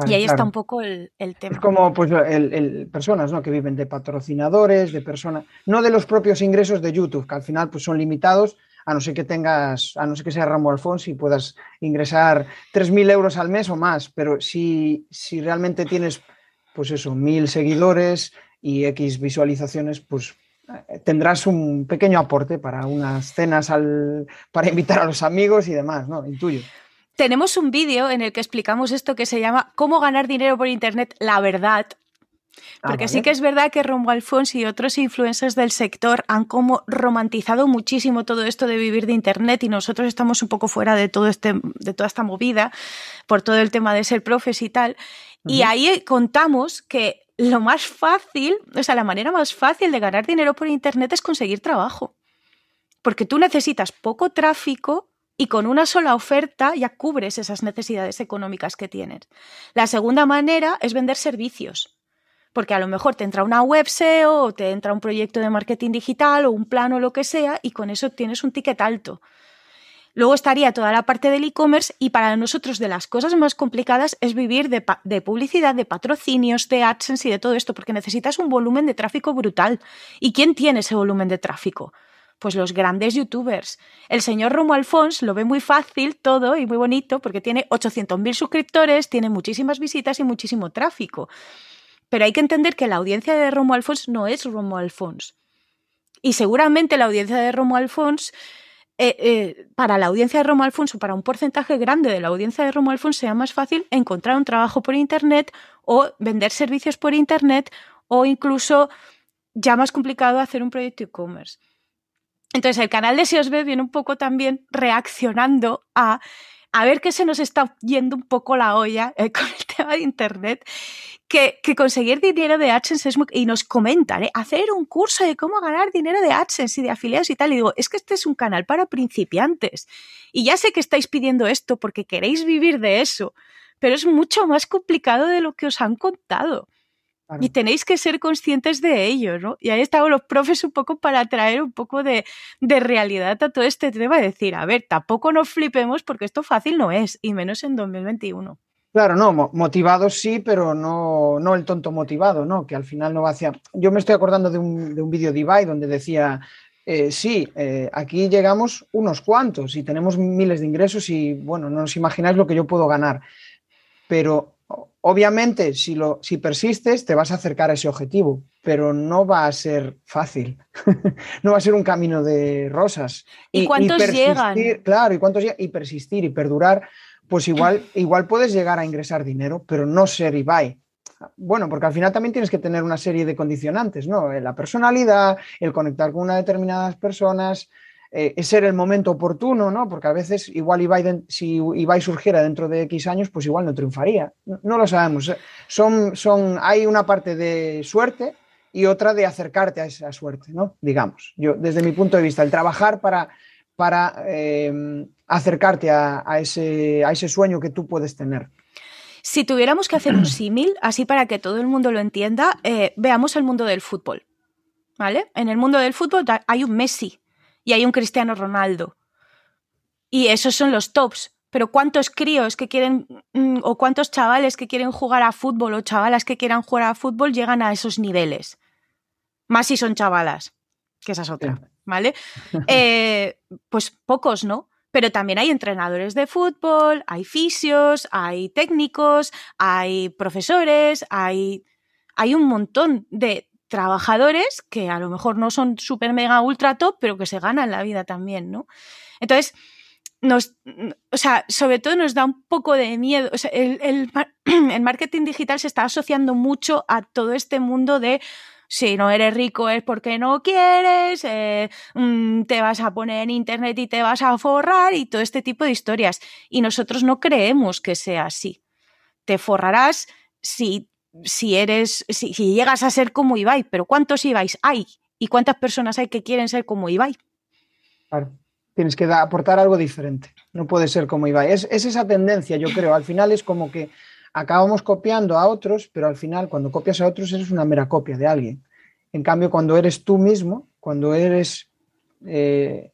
y ahí está un poco el, tema. Es como pues, el, personas ¿no? que viven de patrocinadores, de personas, no de los propios ingresos de YouTube, que al final pues, son limitados, a no ser que tengas, a no ser que sea Ramo Alfonso y puedas ingresar 3.000 euros al mes o más, pero si, si realmente tienes, pues eso, mil seguidores y X visualizaciones, pues eh, tendrás un pequeño aporte para unas cenas al, para invitar a los amigos y demás, ¿no? Intuyo. Tenemos un vídeo en el que explicamos esto que se llama Cómo ganar dinero por Internet, la verdad. Ah, Porque sí que es verdad que Romo Alfonso y otros influencers del sector han como romantizado muchísimo todo esto de vivir de Internet y nosotros estamos un poco fuera de, todo este, de toda esta movida por todo el tema de ser profes y tal. Y ahí contamos que lo más fácil, o sea, la manera más fácil de ganar dinero por Internet es conseguir trabajo. Porque tú necesitas poco tráfico y con una sola oferta ya cubres esas necesidades económicas que tienes. La segunda manera es vender servicios, porque a lo mejor te entra una web SEO o te entra un proyecto de marketing digital o un plan o lo que sea y con eso tienes un ticket alto. Luego estaría toda la parte del e-commerce y para nosotros de las cosas más complicadas es vivir de, de, publicidad, de patrocinios, de AdSense y de todo esto, porque necesitas un volumen de tráfico brutal. ¿Y quién tiene ese volumen de tráfico? Pues los grandes youtubers. El señor Romo Alfons lo ve muy fácil todo y muy bonito porque tiene 800.000 suscriptores, tiene muchísimas visitas y muchísimo tráfico. Pero hay que entender que la audiencia de Romo Alfons no es Romo Alfons. Y seguramente la audiencia de Romo Alfons, eh, eh, para la audiencia de Romo Alfonso, para un porcentaje grande de la audiencia de Romo Alfonso, sea más fácil encontrar un trabajo por Internet o vender servicios por Internet o incluso ya más complicado hacer un proyecto e-commerce. Entonces el canal de SEOSB viene un poco también reaccionando a a ver qué se nos está yendo un poco la olla eh, con el tema de Internet, que, conseguir dinero de AdSense es muy... Y nos comentan, ¿eh? hacer un curso de cómo ganar dinero de AdSense y de afiliados y tal. Y digo, es que este es un canal para principiantes. Y ya sé que estáis pidiendo esto porque queréis vivir de eso, pero es mucho más complicado de lo que os han contado. Y tenéis que ser conscientes de ello, ¿no? Y ahí están los profes un poco para traer un poco de, realidad a todo este tema y decir, a ver, tampoco nos flipemos porque esto fácil no es, y menos en 2021. Claro, no, motivados sí, pero no, no el tonto motivado, ¿no? Que al final no va hacia... Yo me estoy acordando de un, de un vídeo de Ibai donde decía, eh, sí, eh, aquí llegamos unos cuantos y tenemos miles de ingresos y, bueno, no os imagináis lo que yo puedo ganar. Pero Obviamente, si, lo, si persistes, te vas a acercar a ese objetivo, pero no va a ser fácil. no va a ser un camino de rosas. ¿Y, cuántos llegan? Claro, y cuántos y persistir y perdurar, pues igual, igual puedes llegar a ingresar dinero, pero no ser Ibai. Bueno, porque al final también tienes que tener una serie de condicionantes, ¿no? La personalidad, el conectar con una determinadas personas, eh, es ser el momento oportuno, ¿no? Porque a veces igual Ibai, si Ibai surgiera dentro de X años, pues igual no triunfaría. No, lo sabemos. Son, son, hay una parte de suerte y otra de acercarte a esa suerte, ¿no? Digamos, yo desde mi punto de vista, el trabajar para, para em, acercarte a, ese, a ese sueño que tú puedes tener. Si tuviéramos que hacer un símil, así para que todo el mundo lo entienda, eh, veamos el mundo del fútbol. ¿Vale? En el mundo del fútbol hay un Messi, y hay un Cristiano Ronaldo. Y esos son los tops. Pero ¿cuántos críos que quieren mm, o cuántos chavales que quieren jugar a fútbol o chavalas que quieran jugar a fútbol llegan a esos niveles? Más si son chavalas, que esa es otra. ¿vale? Eh, pues pocos, ¿no? Pero también hay entrenadores de fútbol, hay fisios, hay técnicos, hay profesores, hay, hay un montón de trabajadores que a lo mejor no son super mega ultra top, pero que se ganan la vida también, ¿no? Entonces, nos, o sea, sobre todo nos da un poco de miedo. El, el marketing digital se está asociando mucho a todo este mundo de si no eres rico es porque no quieres, eh, mm, te vas a poner en internet y te vas a forrar y todo este tipo de historias. Y nosotros no creemos que sea así. Te forrarás si, si eres, si, si llegas a ser como Ibai, pero ¿cuántos Ibais hay? ¿Y cuántas personas hay que quieren ser como Ibai? Claro. Tienes que aportar algo diferente. No puede ser como Ibai. Es, es esa tendencia, yo creo. Al final es como que acabamos copiando a otros, pero al final cuando copias a otros eres una mera copia de alguien. En cambio, cuando eres tú mismo, cuando eres, eh,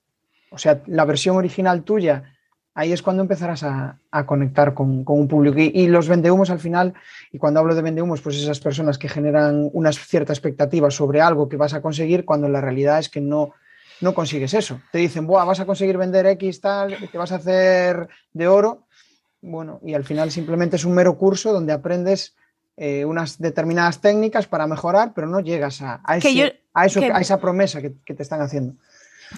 o sea, la versión original tuya, ahí es cuando empezarás a, a conectar con, con, un público. Y, y, los vendehumos al final, y cuando hablo de vendehumos, pues esas personas que generan una cierta expectativa sobre algo que vas a conseguir, cuando la realidad es que no, no consigues eso. Te dicen, Buah, vas a conseguir vender X tal, te vas a hacer de oro, bueno, y al final simplemente es un mero curso donde aprendes eh, unas determinadas técnicas para mejorar, pero no llegas a, a, ese, yo, a, eso, que, a esa promesa que, que, te están haciendo.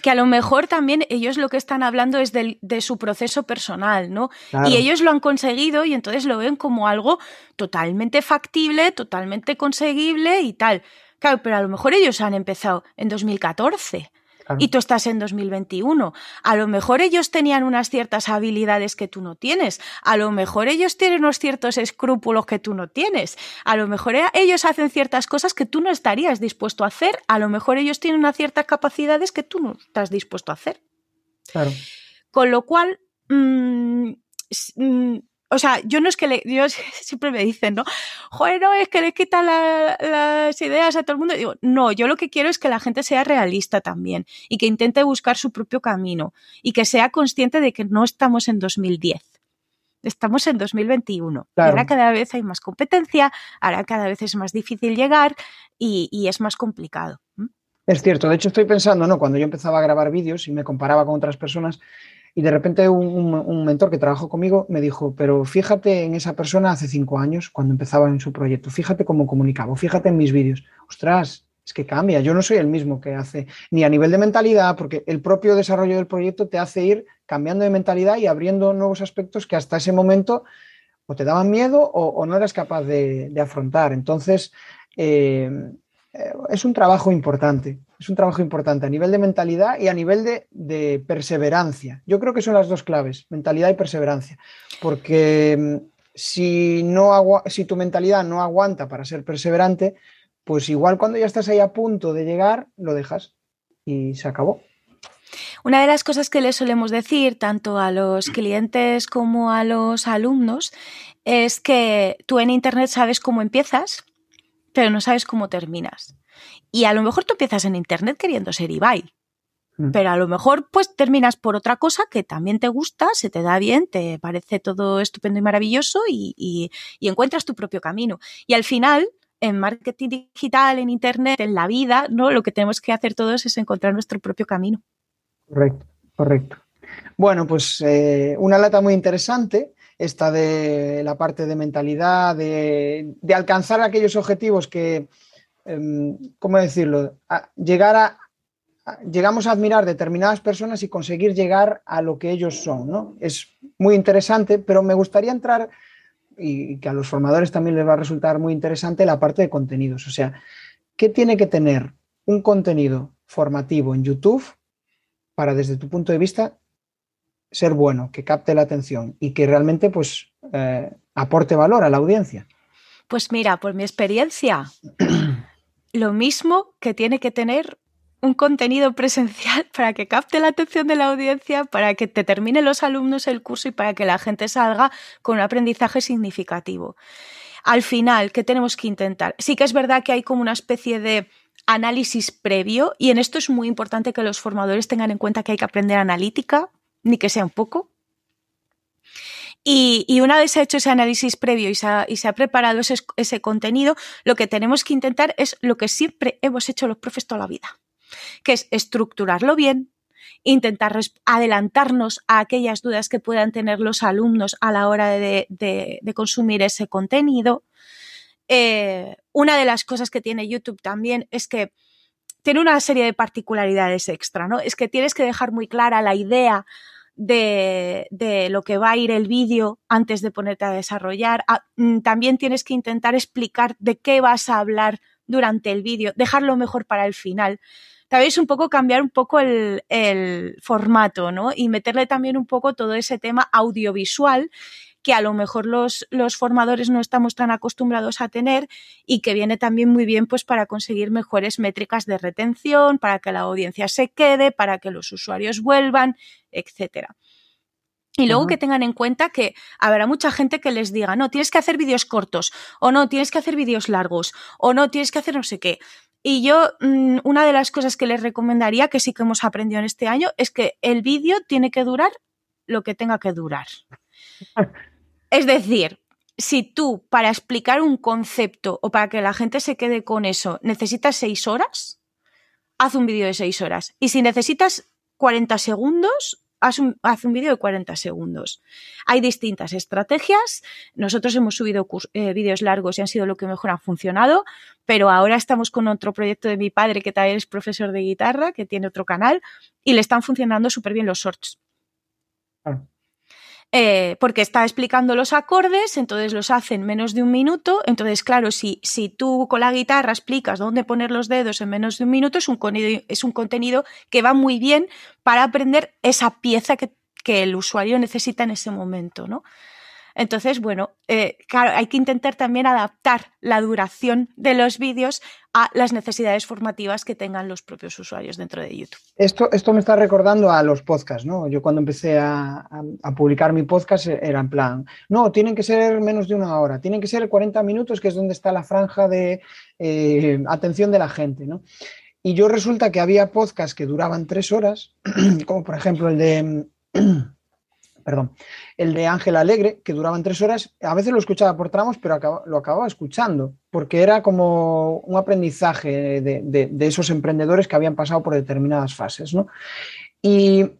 Que a lo mejor también ellos lo que están hablando es de, de su proceso personal, ¿no? Claro. Y ellos lo han conseguido y entonces lo ven como algo totalmente factible, totalmente conseguible y tal. Claro, pero a lo mejor ellos han empezado en 2014. Claro. y tú estás en 2021. A lo mejor ellos tenían unas ciertas habilidades que tú no tienes. A lo mejor ellos tienen unos ciertos escrúpulos que tú no tienes. A lo mejor ellos hacen ciertas cosas que tú no estarías dispuesto a hacer. A lo mejor ellos tienen unas ciertas capacidades que tú no estás dispuesto a hacer. Claro. Con lo cual, mmm, mmm, o sea, yo no es que le, yo siempre me dicen, ¿no? Joder, no, es que le quitan la, las ideas a todo el mundo. Digo, no, yo lo que quiero es que la gente sea realista también y que intente buscar su propio camino y que sea consciente de que no estamos en 2010. Estamos en 2021. Claro. Ahora cada vez hay más competencia, ahora cada vez es más difícil llegar y, y es más complicado. Es cierto, de hecho estoy pensando, ¿no? Cuando yo empezaba a grabar vídeos y me comparaba con otras personas, y de repente un, mentor que trabajó conmigo me dijo, pero fíjate en esa persona hace cinco años, cuando empezaba en su proyecto, fíjate cómo comunicaba, fíjate en mis vídeos. Ostras, es que cambia, yo no soy el mismo que hace, ni a nivel de mentalidad, porque el propio desarrollo del proyecto te hace ir cambiando de mentalidad y abriendo nuevos aspectos que hasta ese momento o te daban miedo o, no eras capaz de, de afrontar. Entonces, eh, es un trabajo importante, es un trabajo importante a nivel de mentalidad y a nivel de, perseverancia. Yo creo que son las dos claves, mentalidad y perseverancia, porque mm, si, no si tu mentalidad no aguanta para ser perseverante, pues igual cuando ya estás ahí a punto de llegar, lo dejas y se acabó. Una de las cosas que le solemos decir tanto a los clientes como a los alumnos es que tú en Internet sabes cómo empiezas, pero no sabes cómo terminas. Y a lo mejor tú empiezas en Internet queriendo ser Ibai, mm. pero a lo mejor pues terminas por otra cosa que también te gusta, se te da bien, te parece todo estupendo y maravilloso y, y, y encuentras tu propio camino. Y al final, en marketing digital, en Internet, en la vida, ¿no? Lo que tenemos que hacer todos es encontrar nuestro propio camino. Correcto, correcto. Bueno, pues eh, una lata muy interesante esta de la parte de mentalidad, de, de alcanzar aquellos objetivos que, eh, ¿cómo decirlo? Llegar a, llegamos a admirar determinadas personas y conseguir llegar a lo que ellos son, ¿no? Es muy interesante, pero me gustaría entrar y que a los formadores también les va a resultar muy interesante la parte de contenidos. O sea, ¿qué tiene que tener un contenido formativo en YouTube para, desde tu punto de vista, ser bueno, que capte la atención y que realmente pues eh, aporte valor a la audiencia? Pues mira, por mi experiencia, lo mismo que tiene que tener un contenido presencial para que capte la atención de la audiencia, para que te terminen los alumnos el curso y para que la gente salga con un aprendizaje significativo. Al final, ¿qué tenemos que intentar? Sí que es verdad que hay como una especie de análisis previo y en esto es muy importante que los formadores tengan en cuenta que hay que aprender analítica, ni que sea un poco. Y, una vez hecho ese análisis previo y se ha, se ha preparado ese, ese, contenido, lo que tenemos que intentar es lo que siempre hemos hecho los profes toda la vida. que es estructurarlo bien, intentar adelantarnos a aquellas dudas que puedan tener los alumnos a la hora de, consumir ese contenido. Eh, una de las cosas que tiene YouTube también es que tiene una serie de particularidades extra, ¿no? Es que tienes que dejar muy clara la idea de, lo que va a ir el vídeo antes de ponerte a desarrollar. Ah, mm, también tienes que intentar explicar de qué vas a hablar durante el vídeo, dejarlo mejor para el final. Sabéis un poco cambiar un poco el, el formato, ¿no? Y meterle también un poco todo ese tema audiovisual que a lo mejor los, los, formadores no estamos tan acostumbrados a tener y que viene también muy bien pues para conseguir mejores métricas de retención, para que la audiencia se quede, para que los usuarios vuelvan, etcétera. Y luego que tengan en cuenta que habrá mucha gente que les diga, no, tienes que hacer vídeos cortos, o no, tienes que hacer vídeos largos, o no, tienes que hacer no sé qué. Y yo, mm, una de las cosas que les recomendaría, que sí que hemos aprendido en este año, es que el vídeo tiene que durar lo que tenga que durar. Es decir, si tú para explicar un concepto o para que la gente se quede con eso necesitas seis horas, haz un vídeo de seis horas. Y si necesitas 40 segundos, haz un, haz un vídeo de 40 segundos. Hay distintas estrategias. Nosotros hemos subido eh, vídeos largos y han sido lo que mejor ha funcionado, pero ahora estamos con otro proyecto de mi padre que también es profesor de guitarra, que tiene otro canal, y le están funcionando súper bien los shorts. Eh, porque está explicando los acordes, entonces los hace en menos de un minuto. Entonces, claro, si, si tú con la guitarra explicas dónde poner los dedos en menos de un minuto, es un, es un contenido que va muy bien para aprender esa pieza que, que el usuario necesita en ese momento, ¿no? Entonces, bueno, eh, claro, hay que intentar también adaptar la duración de los vídeos a las necesidades formativas que tengan los propios usuarios dentro de YouTube. Esto, esto me está recordando a los podcasts, ¿no? Yo cuando empecé a, publicar mi podcast era en plan, no, tienen que ser menos de una hora, tienen que ser 40 minutos, que es donde está la franja de eh, atención de la gente, ¿no? Y yo resulta que había podcasts que duraban tres horas, como por ejemplo el de perdón, el de Ángel Alegre, que duraban tres horas, a veces lo escuchaba por tramos, pero lo acababa escuchando, porque era como un aprendizaje de, esos emprendedores que habían pasado por determinadas fases. ¿no? Y,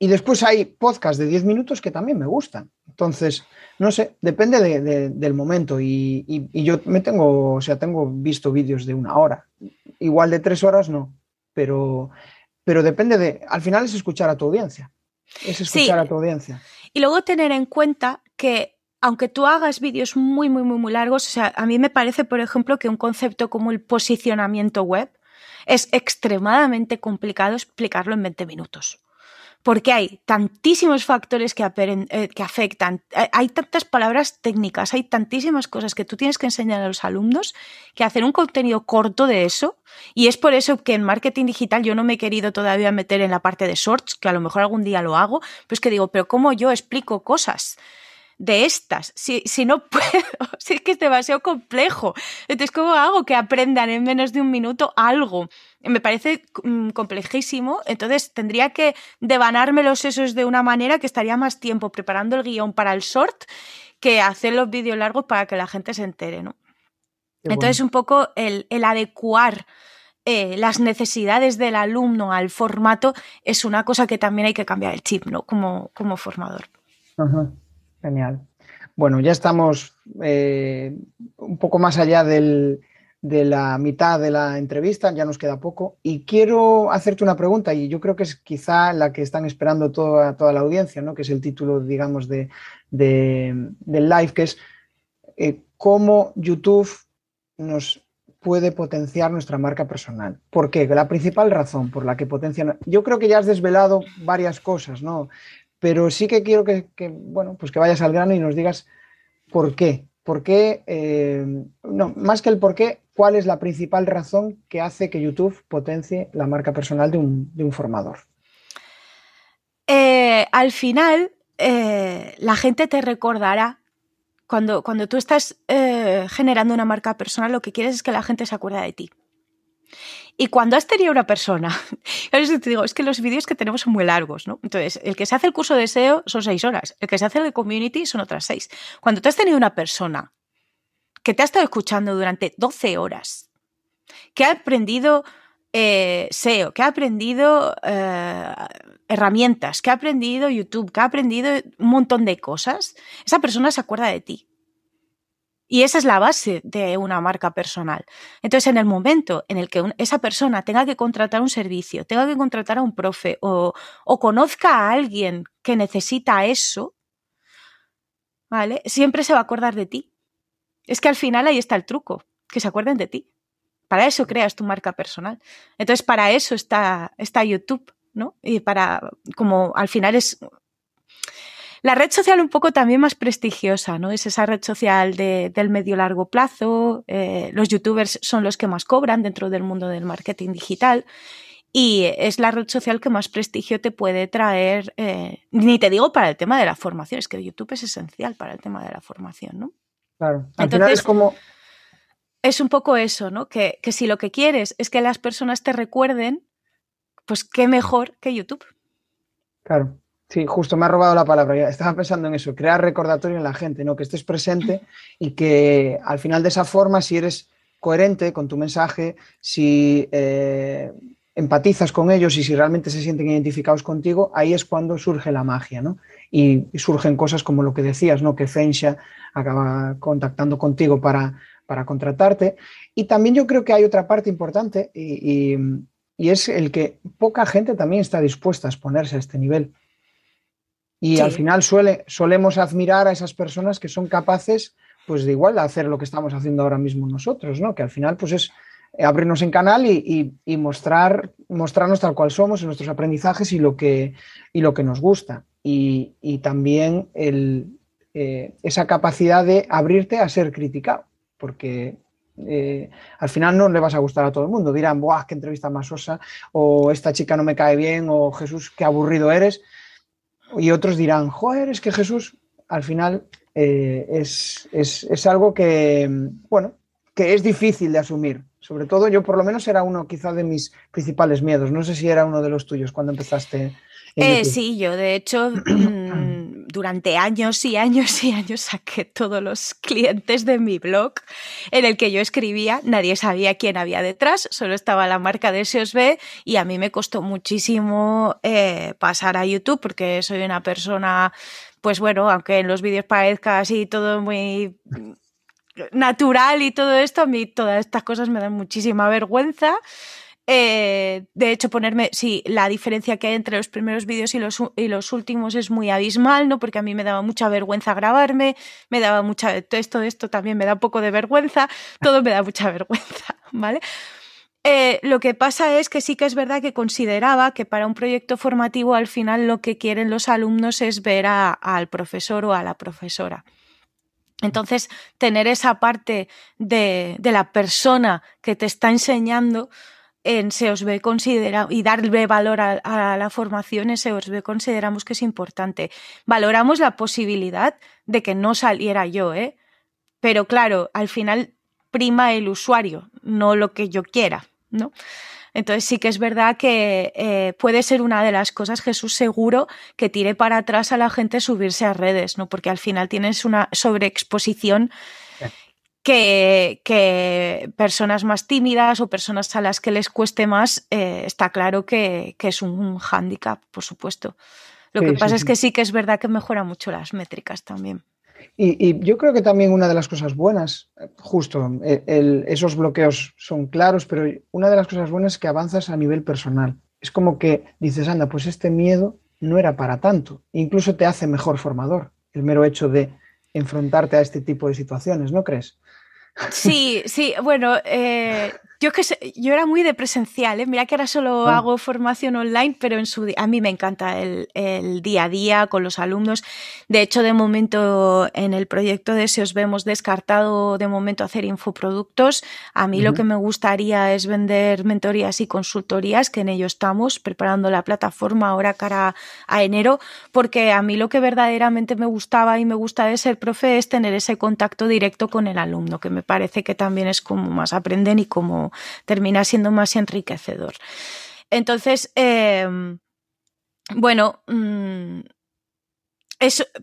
después hay podcasts de 10 minutos que también me gustan. Entonces, no sé, depende del momento. Y, yo me tengo, o sea, tengo visto vídeos de una hora. Igual de tres horas no, pero, pero depende de, al final es escuchar a tu audiencia. Es escuchar a tu audiencia. Y luego tener en cuenta que aunque tú hagas vídeos muy, muy, muy, muy largos, o sea, a mí me parece, por ejemplo, que un concepto como el posicionamiento web es extremadamente complicado explicarlo en 20 minutos porque hay tantísimos factores que, eh, afectan, eh, hay tantas palabras técnicas, hay tantísimas cosas que tú tienes que enseñar a los alumnos que hacer un contenido corto de eso, y es por eso que en marketing digital yo no me he querido todavía meter en la parte de shorts, que a lo mejor algún día lo hago, pues que digo, pero ¿cómo yo explico cosas? De estas, si, si no puedo, si es que es demasiado complejo. Entonces, ¿cómo hago que aprendan en menos de un minuto algo? Me parece mm, complejísimo, entonces tendría que devanarme los sesos de una manera que estaría más tiempo preparando el guion para el short que hacer los vídeos largos para que la gente se entere, ¿no? entonces, un poco el, adecuar eh, las necesidades del alumno al formato es una cosa que también hay que cambiar el chip, ¿no? Como, como formador. Genial. Bueno, ya estamos eh, un poco más allá de la mitad de la entrevista, ya nos queda poco, y quiero hacerte una pregunta, y yo creo que es quizá la que están esperando toda, toda la audiencia, ¿no? que es el título, digamos, de, del live, que es eh, cómo YouTube nos puede potenciar nuestra marca personal. ¿Por qué? La principal razón por la que potencia... Yo creo que ya has desvelado varias cosas, ¿no? Pero sí que quiero que, bueno, pues que vayas al grano y nos digas por qué. ¿Por qué? Eh, no, más que el por qué, ¿cuál es la principal razón que hace que YouTube potencie la marca personal de un, formador? Eh, al final, eh, la gente te recordará cuando, cuando tú estás generando una marca personal, lo que quieres es que la gente se acuerde de ti. Y cuando has tenido una persona, te digo, es que los vídeos que tenemos son muy largos, ¿no? Entonces, el que se hace el curso de SEO son seis horas, el que se hace el de community son otras seis. Cuando tú has tenido una persona que te ha estado escuchando durante 12 horas, que ha aprendido eh, SEO, que ha aprendido eh, herramientas, que ha aprendido YouTube, que ha aprendido un montón de cosas, esa persona se acuerda de ti. Y esa es la base de una marca personal. Entonces, en el momento en el que esa persona tenga que contratar un servicio, tenga que contratar a un profe o, o conozca a alguien que necesita eso, ¿vale? Siempre se va a acordar de ti. Es que al final ahí está el truco, que se acuerden de ti. Para eso creas tu marca personal. Entonces, para eso está, está YouTube, ¿no? Y para, como al final es la red social un poco también más prestigiosa, ¿no? Es esa red social de, del medio largo plazo. Eh, los youtubers son los que más cobran dentro del mundo del marketing digital. Y es la red social que más prestigio te puede traer, eh, ni te digo para el tema de la formación, es que YouTube es esencial para el tema de la formación, ¿no? Claro, al final es como... Es un poco eso, ¿no? Que, que si lo que quieres es que las personas te recuerden, pues qué mejor que YouTube. Claro. Sí, justo me ha robado la palabra. Estaba pensando en eso, crear recordatorio en la gente, ¿no? Que estés presente y que al final de esa forma, si eres coherente con tu mensaje, si eh, empatizas con ellos y si realmente se sienten identificados contigo, ahí es cuando surge la magia, ¿no? Y, surgen cosas como lo que decías, ¿no? Que Fensha acaba contactando contigo para, para contratarte. Y también yo creo que hay otra parte importante y, y es el que poca gente también está dispuesta a exponerse a este nivel. Y al final suele, solemos admirar a esas personas que son capaces, pues de igual, de hacer lo que estamos haciendo ahora mismo nosotros, ¿no? Que al final, pues es abrirnos en canal y, mostrar, mostrarnos tal cual somos en nuestros aprendizajes y lo que, y lo que nos gusta. Y, también el, eh, esa capacidad de abrirte a ser criticado, porque eh, al final no le vas a gustar a todo el mundo. Dirán, ¡buah, qué entrevista más osa! O esta chica no me cae bien, o Jesús, qué aburrido eres. Y otros dirán, joder, es que Jesús al final eh, es, es, algo que, bueno, que es difícil de asumir. Sobre todo yo por lo menos era uno quizá de mis principales miedos. No sé si era uno de los tuyos cuando empezaste. Eh, sí, yo de hecho mm, durante años y años y años saqué todos los clientes de mi blog en el que yo escribía. Nadie sabía quién había detrás, solo estaba la marca de SEOSB y a mí me costó muchísimo eh, pasar a YouTube porque soy una persona, pues bueno, aunque en los vídeos parezca así todo muy natural y todo esto, a mí todas estas cosas me dan muchísima vergüenza. Eh, de hecho, ponerme, sí, la diferencia que hay entre los primeros vídeos y los, y los últimos es muy abismal, ¿no? Porque a mí me daba mucha vergüenza grabarme, me daba mucha, esto, esto también me da un poco de vergüenza, todo me da mucha vergüenza, ¿vale? Eh, lo que pasa es que sí que es verdad que consideraba que para un proyecto formativo al final lo que quieren los alumnos es ver al profesor o a la profesora. Entonces, tener esa parte de, de la persona que te está enseñando en SEOSB considera y darle valor a, la formación en SEOSB consideramos que es importante. Valoramos la posibilidad de que no saliera yo, ¿eh? Pero claro, al final prima el usuario, no lo que yo quiera, ¿no? Entonces sí que es verdad que eh, puede ser una de las cosas, Jesús, seguro, que tire para atrás a la gente subirse a redes, ¿no? Porque al final tienes una sobreexposición que, personas más tímidas o personas a las que les cueste más, eh, está claro que, es un hándicap, por supuesto. Lo que pasa es que sí que es verdad que mejora mucho las métricas también. Y, yo creo que también una de las cosas buenas, justo, esos bloqueos son claros, pero una de las cosas buenas es que avanzas a nivel personal. Es como que dices, anda, pues este miedo no era para tanto. Incluso te hace mejor formador el mero hecho de enfrentarte a este tipo de situaciones, ¿no crees? Sí, sí, bueno, eh, yo que sé, yo era muy de presencial, ¿eh? mira que ahora solo ah. hago formación online, pero en su a mí me encanta el, el, día a día con los alumnos. De hecho, de momento en el proyecto de Se os vemos descartado de momento hacer infoproductos. A mí lo que me gustaría es vender mentorías y consultorías, que en ello estamos preparando la plataforma ahora cara a enero, porque a mí lo que verdaderamente me gustaba y me gusta de ser profe es tener ese contacto directo con el alumno, que me parece que también es como más aprenden y como termina siendo más enriquecedor. Entonces, em, bueno, mm,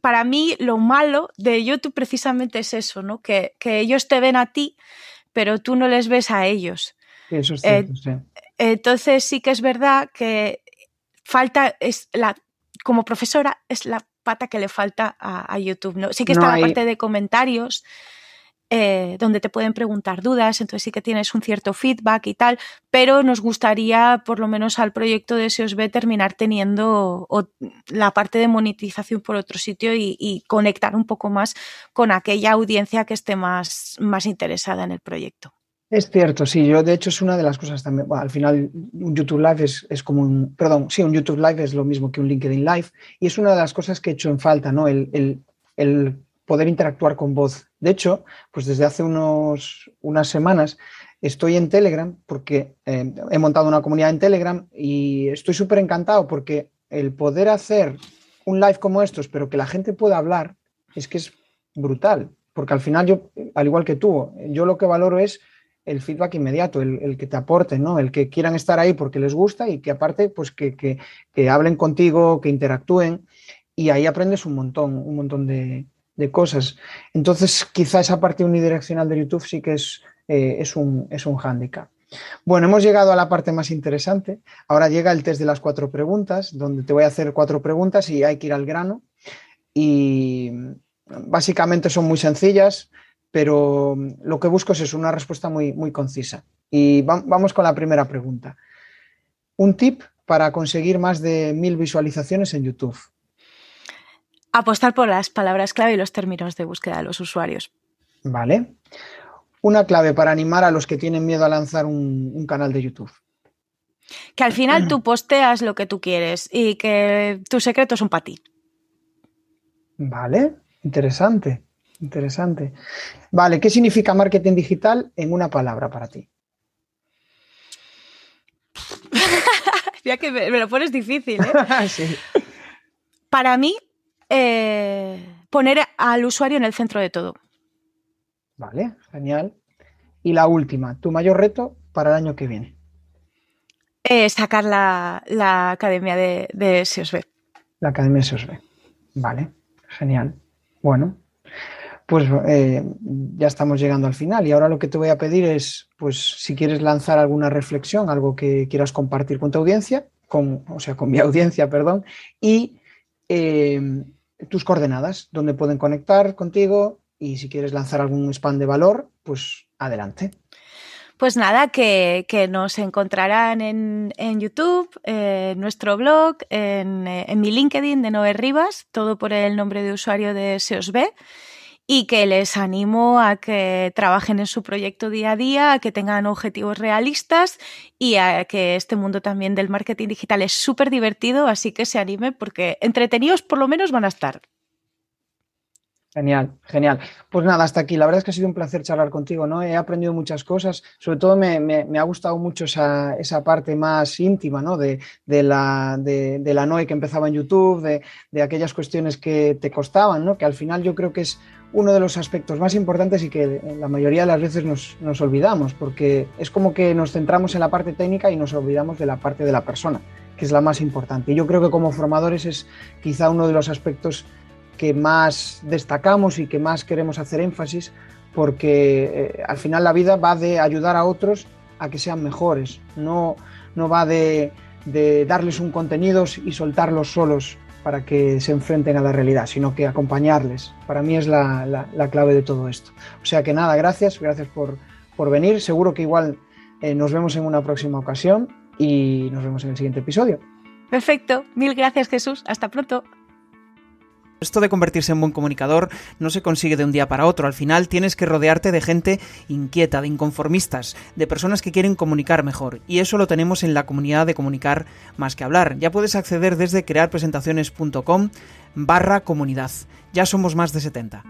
para mí lo malo de YouTube precisamente es eso, ¿no? Que, ellos te ven a ti, pero tú no les ves a ellos. Eso es cierto, eh, Entonces sí que es verdad que falta, es la, como profesora, es la pata que le falta a, YouTube. ¿no? Sí que está la parte de comentarios, eh, donde te pueden preguntar dudas, entonces sí que tienes un cierto feedback y tal, pero nos gustaría, por lo menos al proyecto de SEOSB, terminar teniendo la parte de monetización por otro sitio y, conectar un poco más con aquella audiencia que esté más, más interesada en el proyecto. Es cierto, sí, yo de hecho es una de las cosas también, al final un YouTube Live es, como un, perdón, sí, un YouTube Live es lo mismo que un LinkedIn Live y es una de las cosas que he hecho en falta, ¿no? el poder interactuar con voz. De hecho, pues desde hace unos, unas semanas estoy en Telegram porque eh, he montado una comunidad en Telegram y estoy súper encantado porque el poder hacer un live como estos, pero que la gente pueda hablar, es que es brutal. Porque al final yo, al igual que tú, yo lo que valoro es el feedback inmediato, el, que te aporten, ¿no? El que quieran estar ahí porque les gusta y que aparte, pues que, que hablen contigo, que interactúen y ahí aprendes un montón, un montón de, de cosas. Entonces, quizá esa parte unidireccional de YouTube sí que es, eh, es, un, es un hándicap. Bueno, hemos llegado a la parte más interesante. Ahora llega el test de las cuatro preguntas, donde te voy a hacer cuatro preguntas y hay que ir al grano. Y básicamente son muy sencillas, pero lo que busco es una respuesta muy, muy concisa. Y vamos con la primera pregunta. Un tip para conseguir más de mil visualizaciones en YouTube. Apostar por las palabras clave y los términos de búsqueda de los usuarios. Vale. Una clave para animar a los que tienen miedo a lanzar un, canal de YouTube. Que al final tú posteas lo que tú quieres y que tus secretos son para ti. Vale, interesante, interesante. Vale, ¿qué significa marketing digital en una palabra para ti? ya que me, lo pones difícil, ¿eh? sí. Para mí, eh, poner al usuario en el centro de todo. Vale, genial. Y la última, tu mayor reto para el año que viene. Eh, sacar la, academia de, de SEOSB. La academia de SEOSB. Vale, genial. Bueno, pues eh, ya estamos llegando al final y ahora lo que te voy a pedir es, pues si quieres lanzar alguna reflexión, algo que quieras compartir con tu audiencia, con, o sea, con mi audiencia, perdón, y tus coordenadas, donde pueden conectar contigo y si quieres lanzar algún spam de valor, pues adelante. Pues nada, que, nos encontrarán en, YouTube, en nuestro blog, en, en, mi LinkedIn de Noé Rivas, todo por el nombre de usuario de SEOSB y que les animo a que trabajen en su proyecto día a día, a que tengan objetivos realistas y a que este mundo también del marketing digital es súper divertido, así que se anime porque entretenidos por lo menos van a estar. Genial, genial. Pues nada, hasta aquí. La verdad es que ha sido un placer charlar contigo, ¿no? He aprendido muchas cosas. Sobre todo me, ha gustado mucho esa, parte más íntima, ¿no? De, la, de, la NOE que empezaba en YouTube, de, aquellas cuestiones que te costaban, ¿no? Que al final yo creo que es uno de los aspectos más importantes y que la mayoría de las veces nos, nos olvidamos, porque es como que nos centramos en la parte técnica y nos olvidamos de la parte de la persona, que es la más importante. Y yo creo que como formadores es quizá uno de los aspectos que más destacamos y que más queremos hacer énfasis, porque eh, al final la vida va de ayudar a otros a que sean mejores, no, no va de, darles un contenido y soltarlos solos para que se enfrenten a la realidad, sino que acompañarles. Para mí es la, clave de todo esto. O sea que nada, gracias, gracias por, venir. Seguro que igual eh, nos vemos en una próxima ocasión y nos vemos en el siguiente episodio. Perfecto, mil gracias Jesús, hasta pronto. Esto de convertirse en buen comunicador no se consigue de un día para otro. Al final tienes que rodearte de gente inquieta, de inconformistas, de personas que quieren comunicar mejor. Y eso lo tenemos en la comunidad de comunicar más que hablar. Ya puedes acceder desde crearpresentaciones.com barra comunidad. Ya somos más de 70.